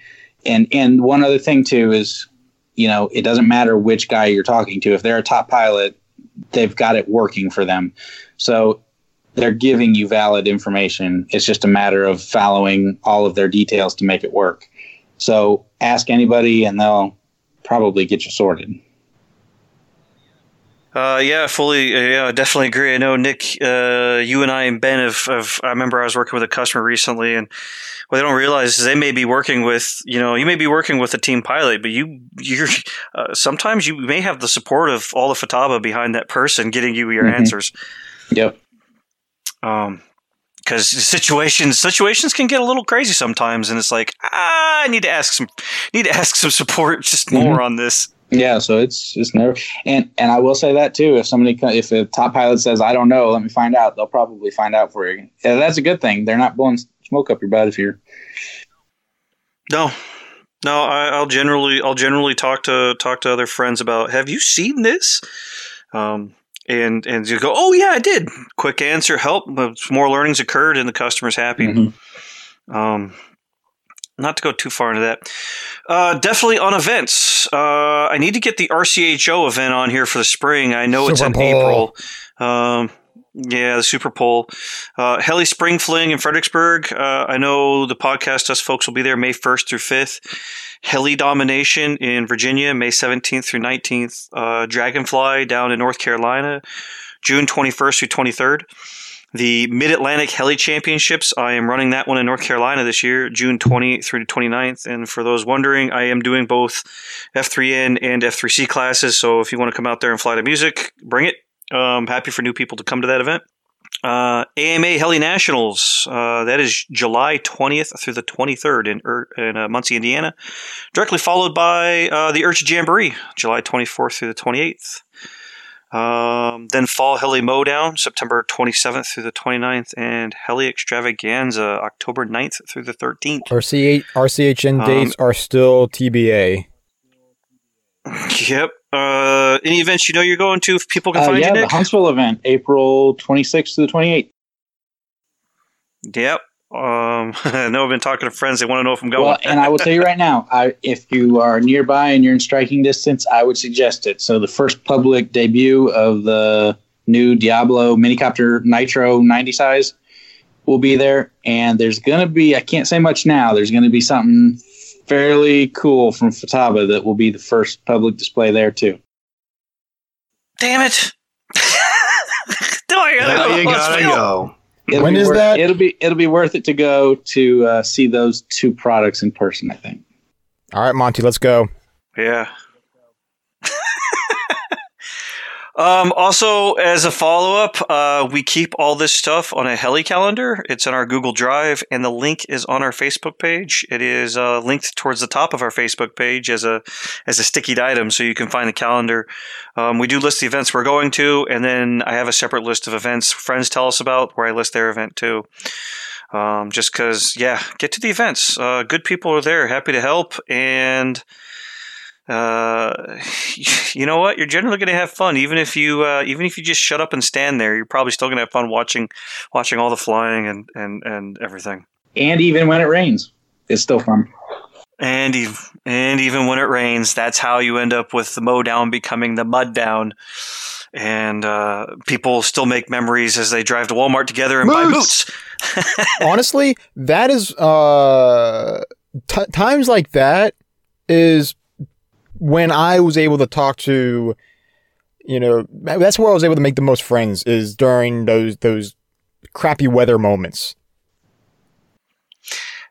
and and one other thing too is, you know, it doesn't matter which guy you're talking to. If they're a top pilot, they've got it working for them. So they're giving you valid information. It's just a matter of following all of their details to make it work. So ask anybody and they'll probably get you sorted. Uh, yeah, fully. Uh, yeah, I definitely agree. I know Nick, uh, you and I and Ben have, have. I remember I was working with a customer recently, and what they don't realize is they may be working with. You know, you may be working with a team pilot, but you, you're. Uh, sometimes you may have the support of all the Futaba behind that person getting you your Mhm. answers. Yep. Um, because situations situations can get a little crazy sometimes, and it's like ah, I need to ask some need to ask some support just more on this. Yeah, so it's it's never and and I will say that too. If somebody if a top pilot says I don't know, let me find out. They'll probably find out for you. Yeah, that's a good thing. They're not blowing smoke up your butt if you're. No, no. I, I'll generally I'll generally talk to talk to other friends about. Have you seen this? Um, and and you go, oh yeah, I did. Quick answer, help. More learnings occurred, and the customer's happy. Mhm. Um, not to go too far into that. Uh, definitely on events. Uh, I need to get the RCHO event on here for the spring. I know it's in Bowl. April. Um, yeah, the Super Bowl. Uh, Heli Spring Fling in Fredericksburg. Uh, I know the podcast us folks will be there May 1st through 5th. Heli Domination in Virginia, May 17th through 19th. Uh, Dragonfly down in North Carolina, June 21st through 23rd. The Mid Atlantic Heli Championships, I am running that one in North Carolina this year, June 20 through to 29th. And for those wondering, I am doing both F3N and F3C classes. So if you want to come out there and fly to music, bring it. Um, happy for new people to come to that event. Uh, AMA Heli Nationals, uh, that is July 20th through the 23rd in, in uh, Muncie, Indiana. Directly followed by uh, the IRCHA Jamboree, July 24th through the 28th. Um, then Fall Heli Mowdown, September 27th through the 29th, and Heli Extravaganza, October 9th through the 13th. RCH, RCHN Um, dates are still TBA. Yep. Uh, any events you know you're going to, if people can Uh, find yeah, you, the Nick? Huntsville event, April 26th to the 28th. Yep. Um, I know I've been talking to friends. They want to know if I'm going. Well, and I will tell you right now, I, if you are nearby and you're in striking distance, I would suggest it. So the first public debut of the new Diabolo minicopter Nitro 90 size will be there, and there's going to be I can't say much now. There's going to be something fairly cool from Futaba that will be the first public display there too. Damn it! Do I gotta Now you gotta go. Go. It'll When be worth, that? It'll be it'll be worth it to go to uh, see those two products in person. I think. All right, Monty, let's go. Yeah. Um, also, as a follow up, uh, we keep all this stuff on a heli calendar. It's in our Google Drive, and the link is on our Facebook page. It is uh, linked towards the top of our Facebook page as a as a sticky item, so you can find the calendar. Um, we do list the events we're going to, and then I have a separate list of events friends tell us about where I list their event too. Um, just because, yeah, get to the events. Uh, good people are there, happy to help, and uh, you know what? You're generally going to have fun, even if you uh, even if you just shut up and stand there. You're probably still going to have fun watching watching all the flying and and and everything. And even when it rains, it's still fun. And ev- and even when it rains, that's how you end up with the mow down becoming the mud down. And uh, people still make memories as they drive to Walmart together and buy boots. Honestly, that is uh t- times like that is when I was able to talk to you know that's where I was able to make the most friends is during those those crappy weather moments.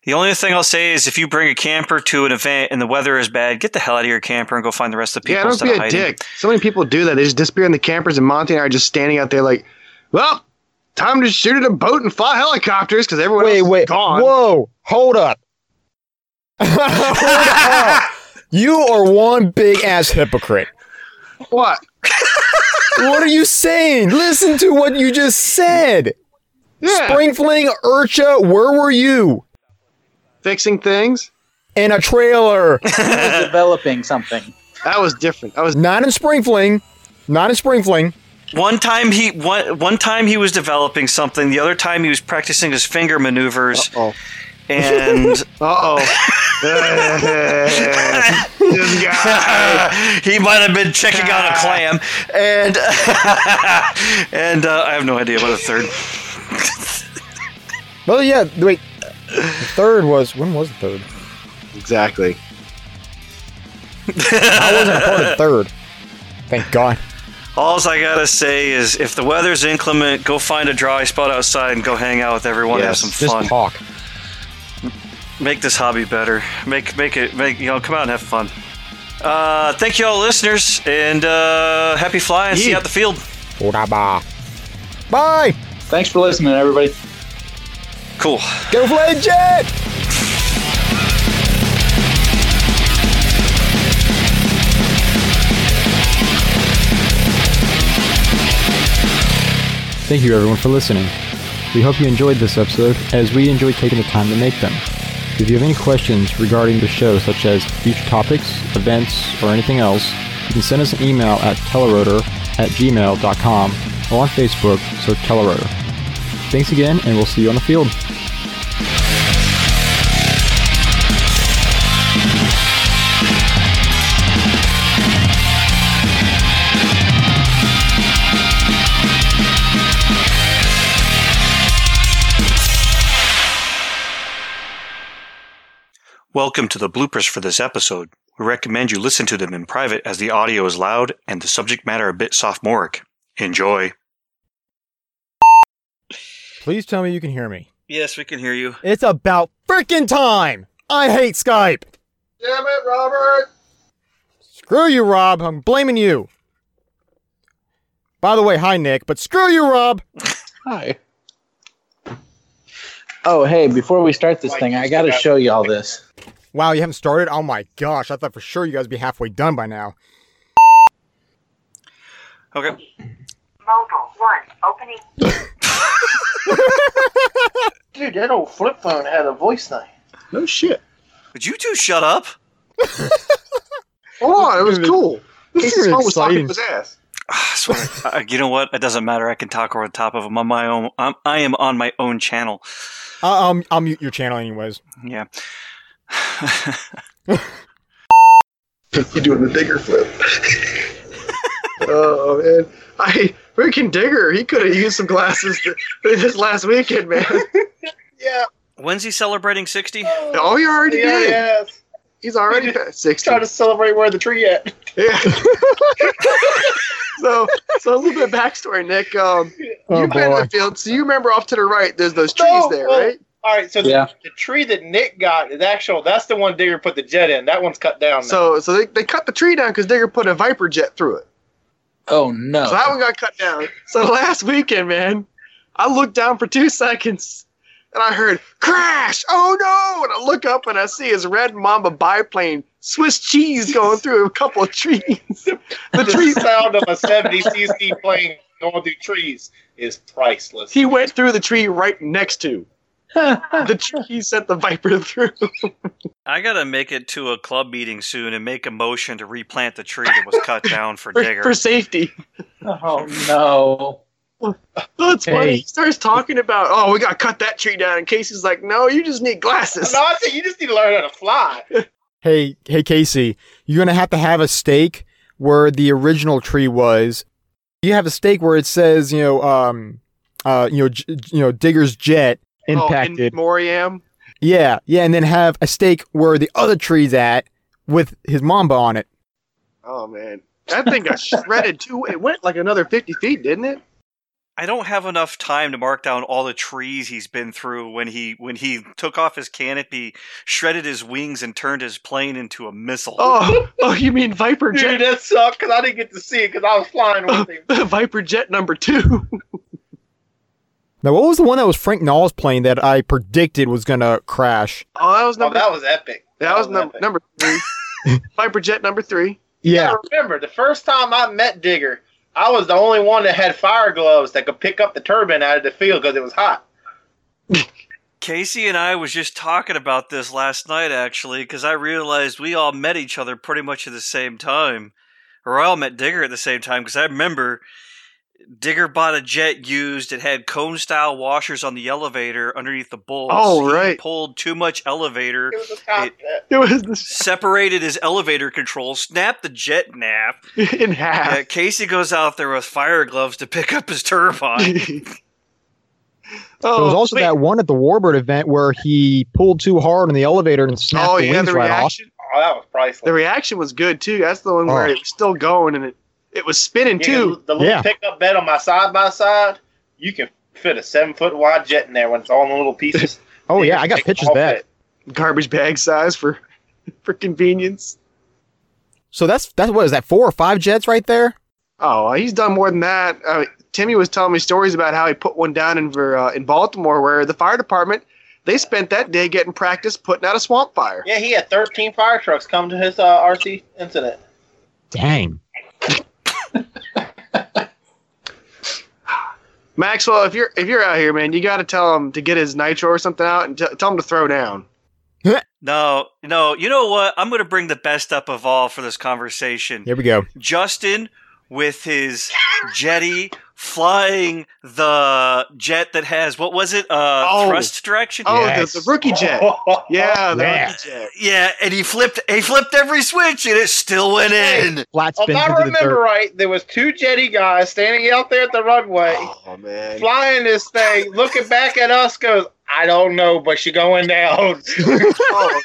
The only thing I'll say is if you bring a camper to an event and the weather is bad, get the hell out of your camper and go find the rest of the people Yeah, don't be a hiding. dick. So many people do that. They just disappear in the campers, and Monty and I are just standing out there like, well, time to shoot at a boat and fly helicopters because everyone Wait, else wait, is gone. whoa, hold up. hold up. You are one big ass hypocrite. What? What are you saying? Listen to what you just said. Yeah, Spring fling, IRCHA, where were you? fixing things. In a trailer. developing something. That was different. That was Not in Spring Fling. Not in Spring Fling. One time he one, one time he was developing something. The other time he was practicing his finger maneuvers. oh. And Uh oh. this guy. he might have been checking out a clam. And and uh, I have no idea about a third. Well, yeah, wait. The third was. When was the third? Exactly. I wasn't a part of the third. Thank God. All I gotta say is, if the weather's inclement, go find a dry spot outside and go hang out with everyone Yes, and have some Just fun. talk. Make this hobby better. Make make it make you know come out and have fun. Uh, thank you all listeners and uh, happy flying. See you Yeah. out the field. Bye. Bye. Thanks for listening, everybody. Cool. Go fly jet. Thank you everyone for listening. We hope you enjoyed this episode as we enjoyed taking the time to make them. If you have any questions regarding the show, such as future topics, events, or anything else, you can send us an email at telerotor at gmail.com or on Facebook, search Telerotor. Thanks again, and we'll see you on the field. Welcome to the bloopers for this episode. We recommend you listen to them in private as the audio is loud and the subject matter a bit sophomoric. Enjoy. Please tell me you can hear me. Yes, we can hear you. It's about freaking time! I hate Skype! Damn it, Robert. Screw you, Rob. I'm blaming you. By the way, hi, Nick, but screw you, Rob! Hi. Oh, hey, before we start this thing, I got to show you all this. Wow, you haven't started? Oh my gosh, I thought for sure you guys would be halfway done by now. Okay. Mobile 1, opening. Dude, that old flip phone had a voice thing. No shit. Would you two shut up? Hold on, it was cool. Casey's very phone was talking exciting. to his ass. I swear. Uh, you know what? It doesn't matter. I can talk over the top of them on my own. I'm, I am on my own channel. Uh, um, I'll mute your channel anyways. Yeah. You doing the digger flip? oh man, I freaking digger. He could have used some glasses th- this last weekend, man. Yeah, When's he celebrating 60? Oh, you already yeah, did. yeah. He's already past sixty. Trying to celebrate where the tree at. Yeah. so, so a little bit of backstory, Nick. Um, Oh, you been in the field, so you remember off to the right. There's those trees No, there, well, right? All right, so the, Yeah. the tree that Nick got is actual. That's the one Digger put the jet in. That one's cut down. now. So, so they, they cut the tree down because Digger put a Viper jet through it. Oh, no. So that one got cut down. So last weekend, man, I looked down for two seconds and I heard crash. Oh no! And I look up and I see his red Mamba biplane, Swiss cheese going through a couple of trees. the the tree. sound of a 70 cc plane going through trees is priceless. He went through the tree right next to the tree he sent the Viper through. I gotta make it to a club meeting soon and make a motion to replant the tree that was cut down for for, Digger. for safety. oh, no. That's funny. He starts talking about, oh, we got to cut that tree down. And Casey's like, no, you just need glasses. no, I said you just need to learn how to fly. hey, hey, Casey, you're gonna have to have a stake where the original tree was. You have a stake where it says, you know, um, uh, you know, j- you know, Digger's jet impacted. Oh, in Moriam. yeah, yeah, and then have a stake where the other tree's at with his Mamba on it. Oh man, that thing got shredded too. It went like another fifty feet, didn't it? I don't have enough time to mark down all the trees he's been through when he when he took off his canopy, shredded his wings, and turned his plane into a missile. Oh, oh, you mean Viper Dude, Jet? that sucked because I didn't get to see it because I was flying with him. Viper Jet number two. Now, what was the one that was Frank Nall's plane that I predicted was gonna crash? Oh, that was Oh, number. that was epic. that was num- epic. number three. Viper Jet number three. Yeah. remember, the first time I met Digger, I was the only one that had fire gloves that could pick up the turbine out of the field because it was hot. Casey and I was just talking about this last night, actually, because I realized we all met each other pretty much at the same time, or I all met Digger at the same time. Because I remember Digger bought a jet used. It had cone style washers on the elevator underneath the bolts. Oh, He right. pulled too much elevator. It was a top It was the, separated his elevator control, snapped the jet nap. in half. Uh, Casey goes out there with fire gloves to pick up his turbine. oh, there was also wait. that one at the Warbird event where he pulled too hard on the elevator and snapped Oh the yeah, wings the right off. reaction. Oh, that was priceless. The reaction was good too. That's the one where Oh. it was still going and it it was spinning Yeah, too. The little Yeah. pickup bed on my side by side, you can fit a seven foot wide jet in there when it's all in little pieces. Oh yeah, I got pictures of that. fit. Garbage bag size for for convenience. So that's that's what is that four or five jets right there? Oh, he's done more than that. Uh, Timmy was telling me stories about how he put one down in uh, in Baltimore, where the fire department they spent that day getting practice putting out a swamp fire. Yeah, he had 13 fire trucks come to his uh, RC incident. Dang. Maxwell, if you're if you're out here, man, you got to tell him to get his nitro or something out and t- tell him to throw down. no, no, you know what? I'm going to bring the best up of all for this conversation. Here we go. Justin with his Jeti flying the jet that has what was it? Uh, Oh. thrust direction. Oh, Yes. the, the rookie jet. Yeah, the Yeah. rookie jet. Yeah, and he flipped. He flipped every switch, and it still went in. Flat If I into the remember right, there was two Jeti guys standing out there at the runway, Oh man. flying this thing, looking back at us, goes, I don't know, but she going down. oh.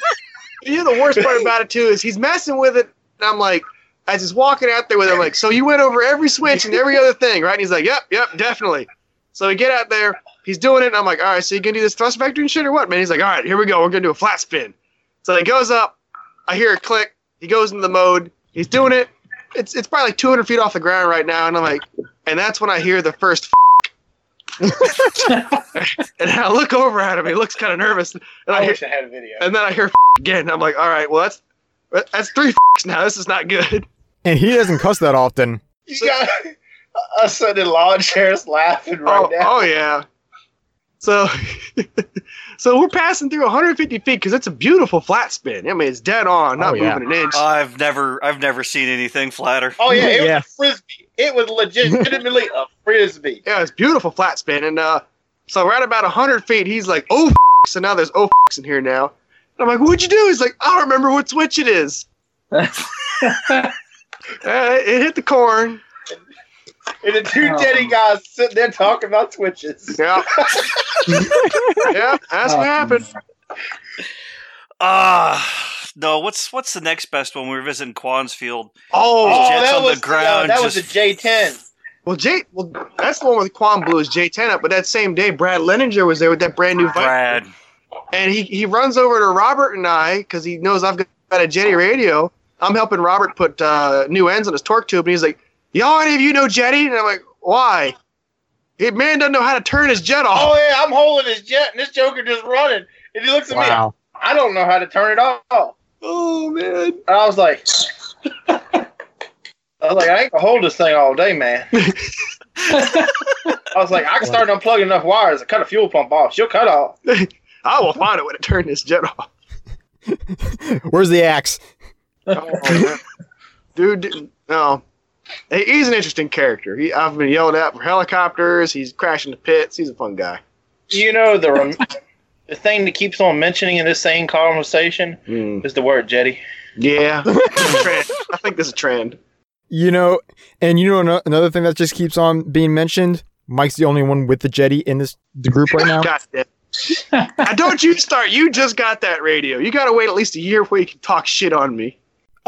You know the worst part about it too is he's messing with it, and I'm like, as he's walking out there with him, like, so you went over every switch and every other thing, right? And he's like, yep, yep, definitely. So we get out there, he's doing it, and I'm like, all right, so you gonna do this thrust vector and shit or what, man? He's like, all right, here we go, we're gonna do a flat spin. So he goes up, I hear a click, he goes into the mode, he's doing it. It's it's probably like 200 feet off the ground right now, and I'm like, and that's when I hear the first. and I look over at him. He looks kind of nervous, and I I hear, wish I had a video. and then I hear again. I'm like, all right, well that's that's three now. This is not good. And he doesn't cuss that often. You got us sitting in lawn chairs laughing right oh, now. oh yeah. So, so we're passing through 150 feet because it's a beautiful flat spin. I mean, it's dead on, not Oh, yeah. moving an inch. I've never, I've never seen anything flatter. Oh yeah, it Yeah. was a frisbee. It was legitimately a frisbee. yeah, it's beautiful flat spin. And uh, so right about 100 feet, he's like, oh, so now there's oh in here now. And I'm like, what'd you do? He's like, I don't remember what switch it is. Uh, it hit the corn. And the two Oh. Jeti guys sitting there talking about switches. Yeah. yeah, that's what happened. Ah, no. What's what's the next best one? We were visiting Quansfield. Oh, Oh, Jets that on the was ground, uh, that was a J10. Well, J well, that's the one with Quan blew his J10 up. But that same day, Brad Leninger was there with that brand new Viper, Brad. and he he runs over to Robert and I because he knows I've got a Jeti radio. I'm helping Robert put uh, new ends on his torque tube, and he's like, "Y'all, any of you know Jeti?" And I'm like, "Why?" He man doesn't know how to turn his jet off. Oh yeah, I'm holding his jet, and this joker just running, and he looks at me. Wow. I don't know how to turn it off. Oh man. And I was like, I was like, I ain't gonna hold this thing all day, man. I was like, I can start unplugging enough wires to cut a fuel pump off. She'll cut off. I will find a way to turn this jet off. Where's the axe? Oh, man. Dude, no. Hey, He's an interesting character. He, I've been yelled at for helicopters. He's crashing the pits. He's a fun guy. You know the rem- The thing that keeps on mentioning in this same conversation Hmm. is the word Jeti. Yeah, It's a trend. I think there's a trend. You know, and you know another thing that just keeps on being mentioned. Mike's the only one with the Jeti in this the group right now. God damn. Now, don't you start. You just got that radio. You got to wait at least a year before you can talk shit on me.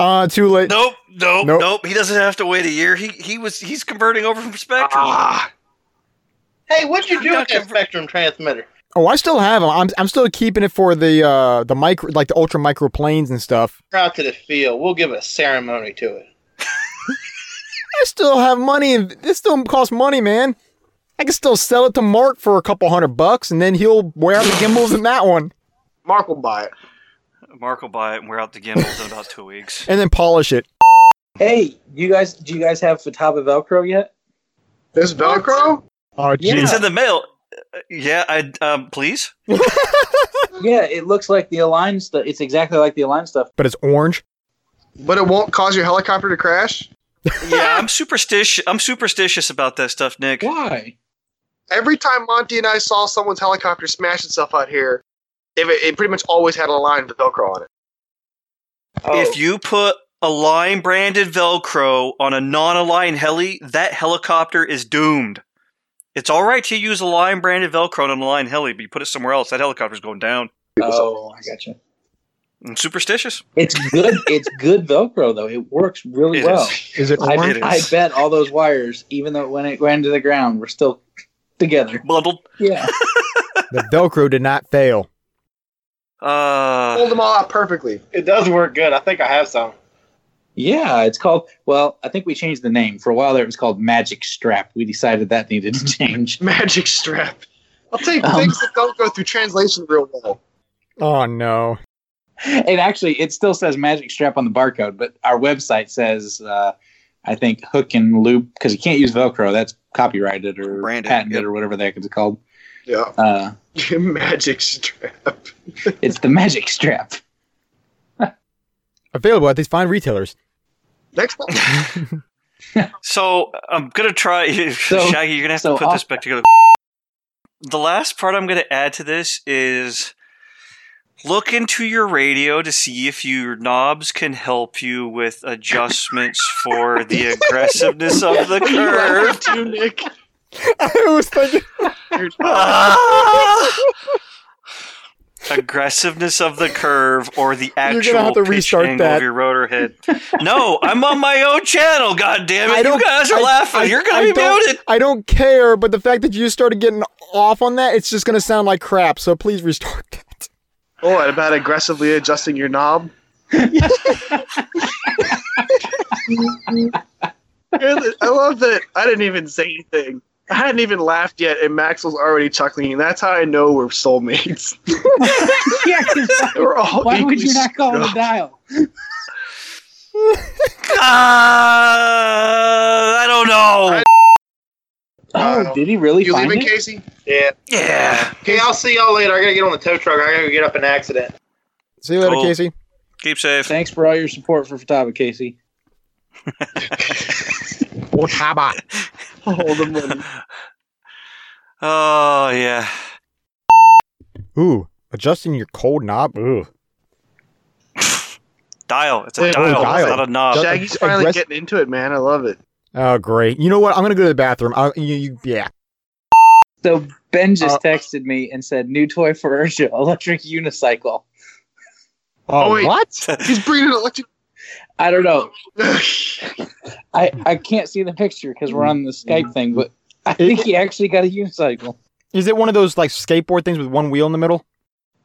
Uh, too late. Nope, nope, Nope. nope. He doesn't have to wait a year. He he was he's converting over from Spektrum. Ah, Hey, what'd you do I'm with not that Spektrum transmitter? Oh, I still have them. I'm I'm still keeping it for the uh the micro like the ultra micro planes and stuff. Out to the field. We'll give a ceremony to it. I still have money, this still costs money, man. I can still sell it to Mark for a couple hundred bucks, and then he'll wear out the gimbals in that one, Mark will buy it. Mark will buy it and wear out the gimbals in about two weeks. and then polish it. Hey, you guys, do you guys have Futaba Velcro yet? This Velcro? Oh, Yeah. It's in the mail. Uh, Yeah, I um, please. Yeah, it looks like the Align stuff. It's exactly like the Align stuff. but it's orange. But it won't cause your helicopter to crash? Yeah, I'm superstitious. I'm superstitious about that stuff, Nick. Why? Every time Monty and I saw someone's helicopter smash itself out here, if it, it pretty much always had a line with Velcro on it. Oh, If you put Align branded Velcro on a non-aligned heli, that helicopter is doomed. It's all right to use Align branded Velcro on an aligned heli, but you put it somewhere else, that helicopter's going down. Oh, I gotcha. I'm superstitious. It's good. it's good Velcro though. It works really It well. is. Is it I, orange? It I bet all those wires, even though when it went into the ground, we're still together. Bundled. Yeah. The Velcro did not fail. Uh, Hold them all out perfectly. it does work good. I think I have some. Yeah, it's called. Well, I think we changed the name. For a while there, it was called Magic Strap. We decided that needed to change. Magic strap. I'll take Um. things that don't go through translation real well. Oh no. And actually, it still says Magic Strap on the barcode, but our website says, uh, I think hook and loop because you can't use Velcro. That's copyrighted or Branded, patented yep. or whatever the heck it's called. Yeah. Uh, Magic strap. it's the Magic Strap. Available at these fine retailers. Next one. so I'm gonna try. So- Shaggy, you're gonna have so to put this back together. The last part I'm gonna add to this is look into your radio to see if your knobs can help you with adjustments for the aggressiveness of the curve. Too, Nick. I was thinking. Ah! aggressiveness of the curve or the gonna actual have to pitch restart angle that. of your rotor head. No, I'm on my own channel. God damn it! I You don't- guys are I- laughing. I- You're gonna I be don't- muted. I don't care, but the fact that you started getting off on that, it's just gonna sound like crap. So please restart that. Oh, and about aggressively adjusting your knob. I love that I didn't even say anything. I hadn't even laughed yet, and Max was already chuckling. And that's how I know we're soulmates. yeah, 'cause we're all why would you not call it a dial? Uh, I don't know. Oh, Uh, did he really You find leaving, it? Casey? Yeah. Yeah. Okay, I'll see y'all later. I gotta get on the tow truck. I gotta get up in an accident. See you later, Cool. Casey. Keep safe. Thanks for all your support for Futaba, Casey. Otaba. Hold the money. Oh yeah. Ooh, adjusting your cold knob. Ooh. Dial. It's a Oh, dial, dial. not a knob. Shag- Shaggy's finally aggress- getting into it, man. I love it. Oh, great. You know what? I'm gonna go to the bathroom. I, you, you, yeah. So Ben just Uh, texted me and said, "New toy for IRCHA, electric unicycle." Oh, wait. what? He's bringing an electric. I don't know. I I can't see the picture because we're on the Skype thing, but I think he actually got a unicycle. Is it one of those like skateboard things with one wheel in the middle?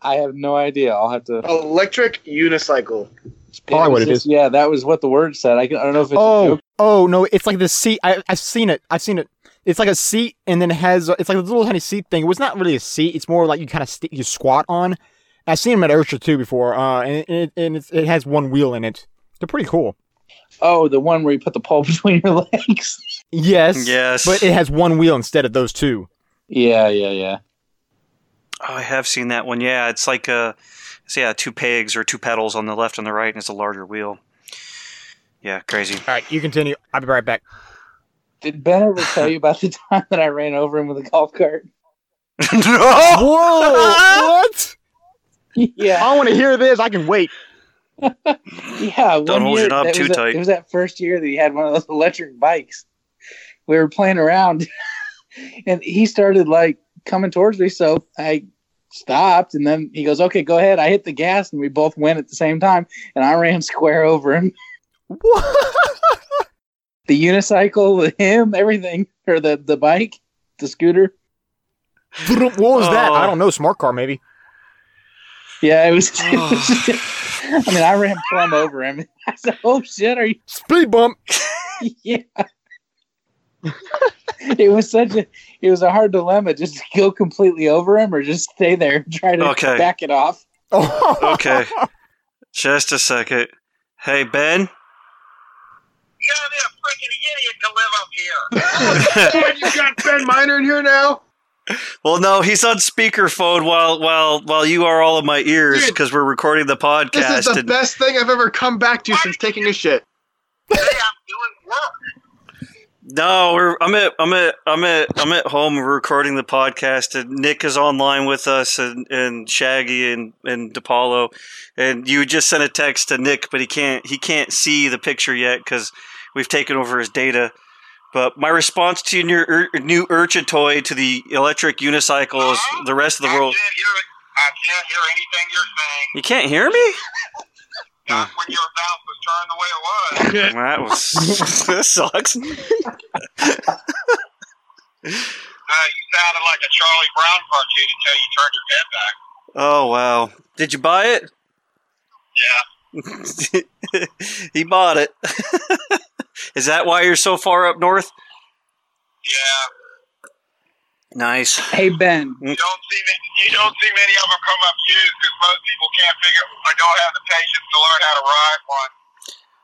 I have no idea. I'll have to. electric unicycle. It's probably It what was it just- is. Yeah, that was what the word said. I, I don't know if it's a Oh, joke. oh no! It's like the seat. I, I've seen it. I've seen it. It's like a seat, and then it has. It's like a little tiny seat thing. It was not really a seat. It's more like you kind of st- you squat on. I've seen them at IRCHA too before. Uh, and it and it's, it has one wheel in it. They're pretty cool. Oh, the one where you put the pole between your legs. Yes. Yes. But it has one wheel instead of those two. yeah, yeah, yeah. Oh, I have seen that one. Yeah, it's like a, it's, yeah, two pegs or two pedals on the left and the right, and it's a larger wheel. Yeah, crazy. All right, you continue. I'll be right back. Did Ben ever tell you about the time that I ran over him with a golf cart? no. Whoa! what? yeah, I want to hear this. I can wait. yeah. Don't hold year, your knob too was that- tight. It was that first year that he had one of those electric bikes. We were playing around, and he started like coming towards me. So I stopped, and then he goes, "Okay, go ahead." I hit the gas, and we both went at the same time, and I ran square over him. What? The unicycle, the him, everything, or the the bike, the scooter. what was that? Oh. I don't know. Smart car, maybe. Yeah, it was. It was I mean, I ran plumb over him. I said, "Oh shit, are you?" Speed bump. yeah. it was such a it was a hard dilemma just to go completely over him or just stay there and try to Okay. Back it off. Okay. Just a second. Hey, Ben. You're the freaking idiot to live up here. you got Ben Miner in here now? Well, no, he's on speakerphone while while while you are all in my ears because we're recording the podcast. This is the and- best thing I've ever come back to since taking a shit. No, we're I'm at I'm at I'm at I'm at home. We're recording the podcast, and Nick is online with us, and, and Shaggy and and DePaulo, and you just sent a text to Nick, but he can't he can't see the picture yet because we've taken over his data. But my response to your ur- new IRCHA toy to the electric unicycle is the rest of the world. I can't hear anything you're saying. You can't hear me? Not when your mouth was turned the way it was. That was that sucks. Uh, you sounded like a Charlie Brown cartoon until you turned your head back. Oh wow! Did you buy it? Yeah. he bought it. Is that why you're so far up north? Yeah. Nice. Hey Ben, mm. You don't see ma- you don't see many of them come up used because most people can't figure or don't have the patience to learn how to ride one.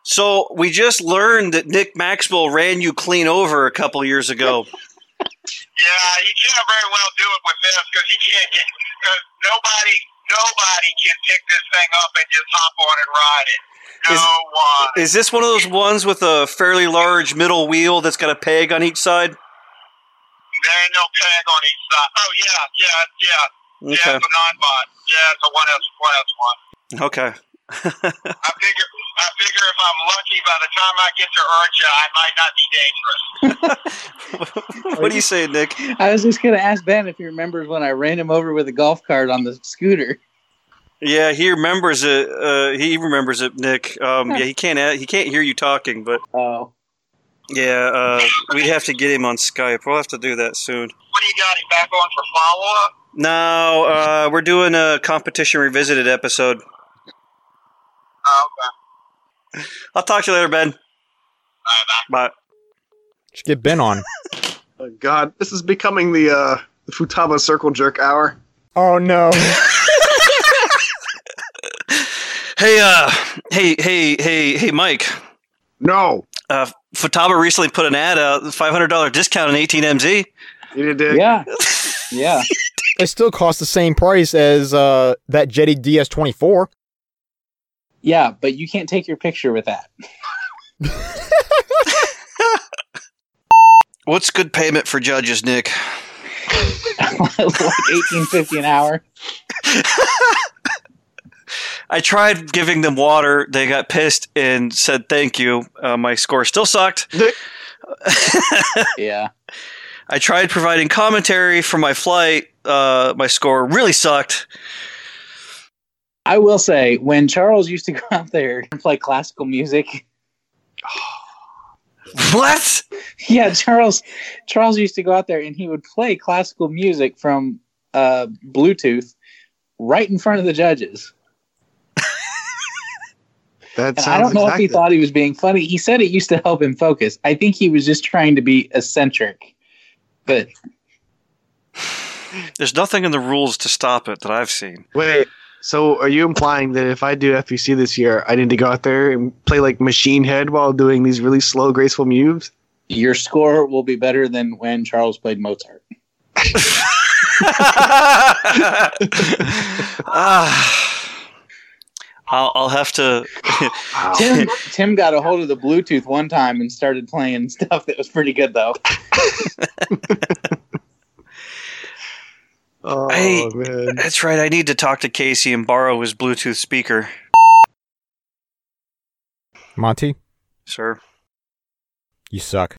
So we just learned that Nick Maxwell ran you clean over a couple years ago. Yeah, he can't very well do it with this because he can't get because nobody nobody can pick this thing up and just hop on and ride it. No Is- one. Is this one of those ones with a fairly large middle wheel that's got a peg on each side? There ain't no peg on each side. Oh yeah, yeah, yeah. Yeah, Okay. it's a Ninebot. Yeah, it's a one S one S one. Okay. I figure I figure if I'm lucky by the time I get to IRCHA I might not be dangerous. what do you say, Nick? I was just gonna ask Ben if he remembers when I ran him over with a golf cart on the scooter. Yeah, he remembers it. Uh, he remembers it, Nick. Um, yeah, he can't. He can't hear you talking, but Oh, yeah, uh, we'd have to get him on Skype. We'll have to do that soon. What do you got him back on for follow up? No, uh, we're doing a competition revisited episode. Oh, okay. I'll talk to you later, Ben. All right, bye. Bye. Should get Ben on. Oh, God, this is becoming the uh, the Futaba Circle Jerk Hour. Oh no. Hey, uh, hey, hey, hey, hey, Mike. No, Uh, Futaba recently put an ad out, five hundred dollar discount on eighteen MZ. you did. yeah, yeah. it still costs the same price as uh, that Jeti DS24. Yeah, but you can't take your picture with that. What's good payment for judges, Nick? like eighteen fifty an hour. I tried giving them water. They got pissed and said thank you. Uh, my score still sucked. Yeah. I tried providing commentary for my flight. Uh, my score really sucked. I will say, when Charles used to go out there and play classical music, What? yeah, Charles, Charles used to go out there and he would play classical music from uh, Bluetooth right in front of the judges. That And sounds I don't know exactly. if he thought he was being funny. He said it used to help him focus. I think he was just trying to be eccentric. But There's nothing in the rules to stop it that I've seen. Wait, so are you implying that if I do FEC this year, I need to go out there and play like Machine Head while doing these really slow, graceful moves? your score will be better than when Charles played Mozart. Ah. I'll, I'll have to. Tim Tim got a hold of the Bluetooth one time and started playing stuff that was pretty good though. Oh Hey. man. That's right. I need to talk to Casey and borrow his Bluetooth speaker, Monty, sir. you suck.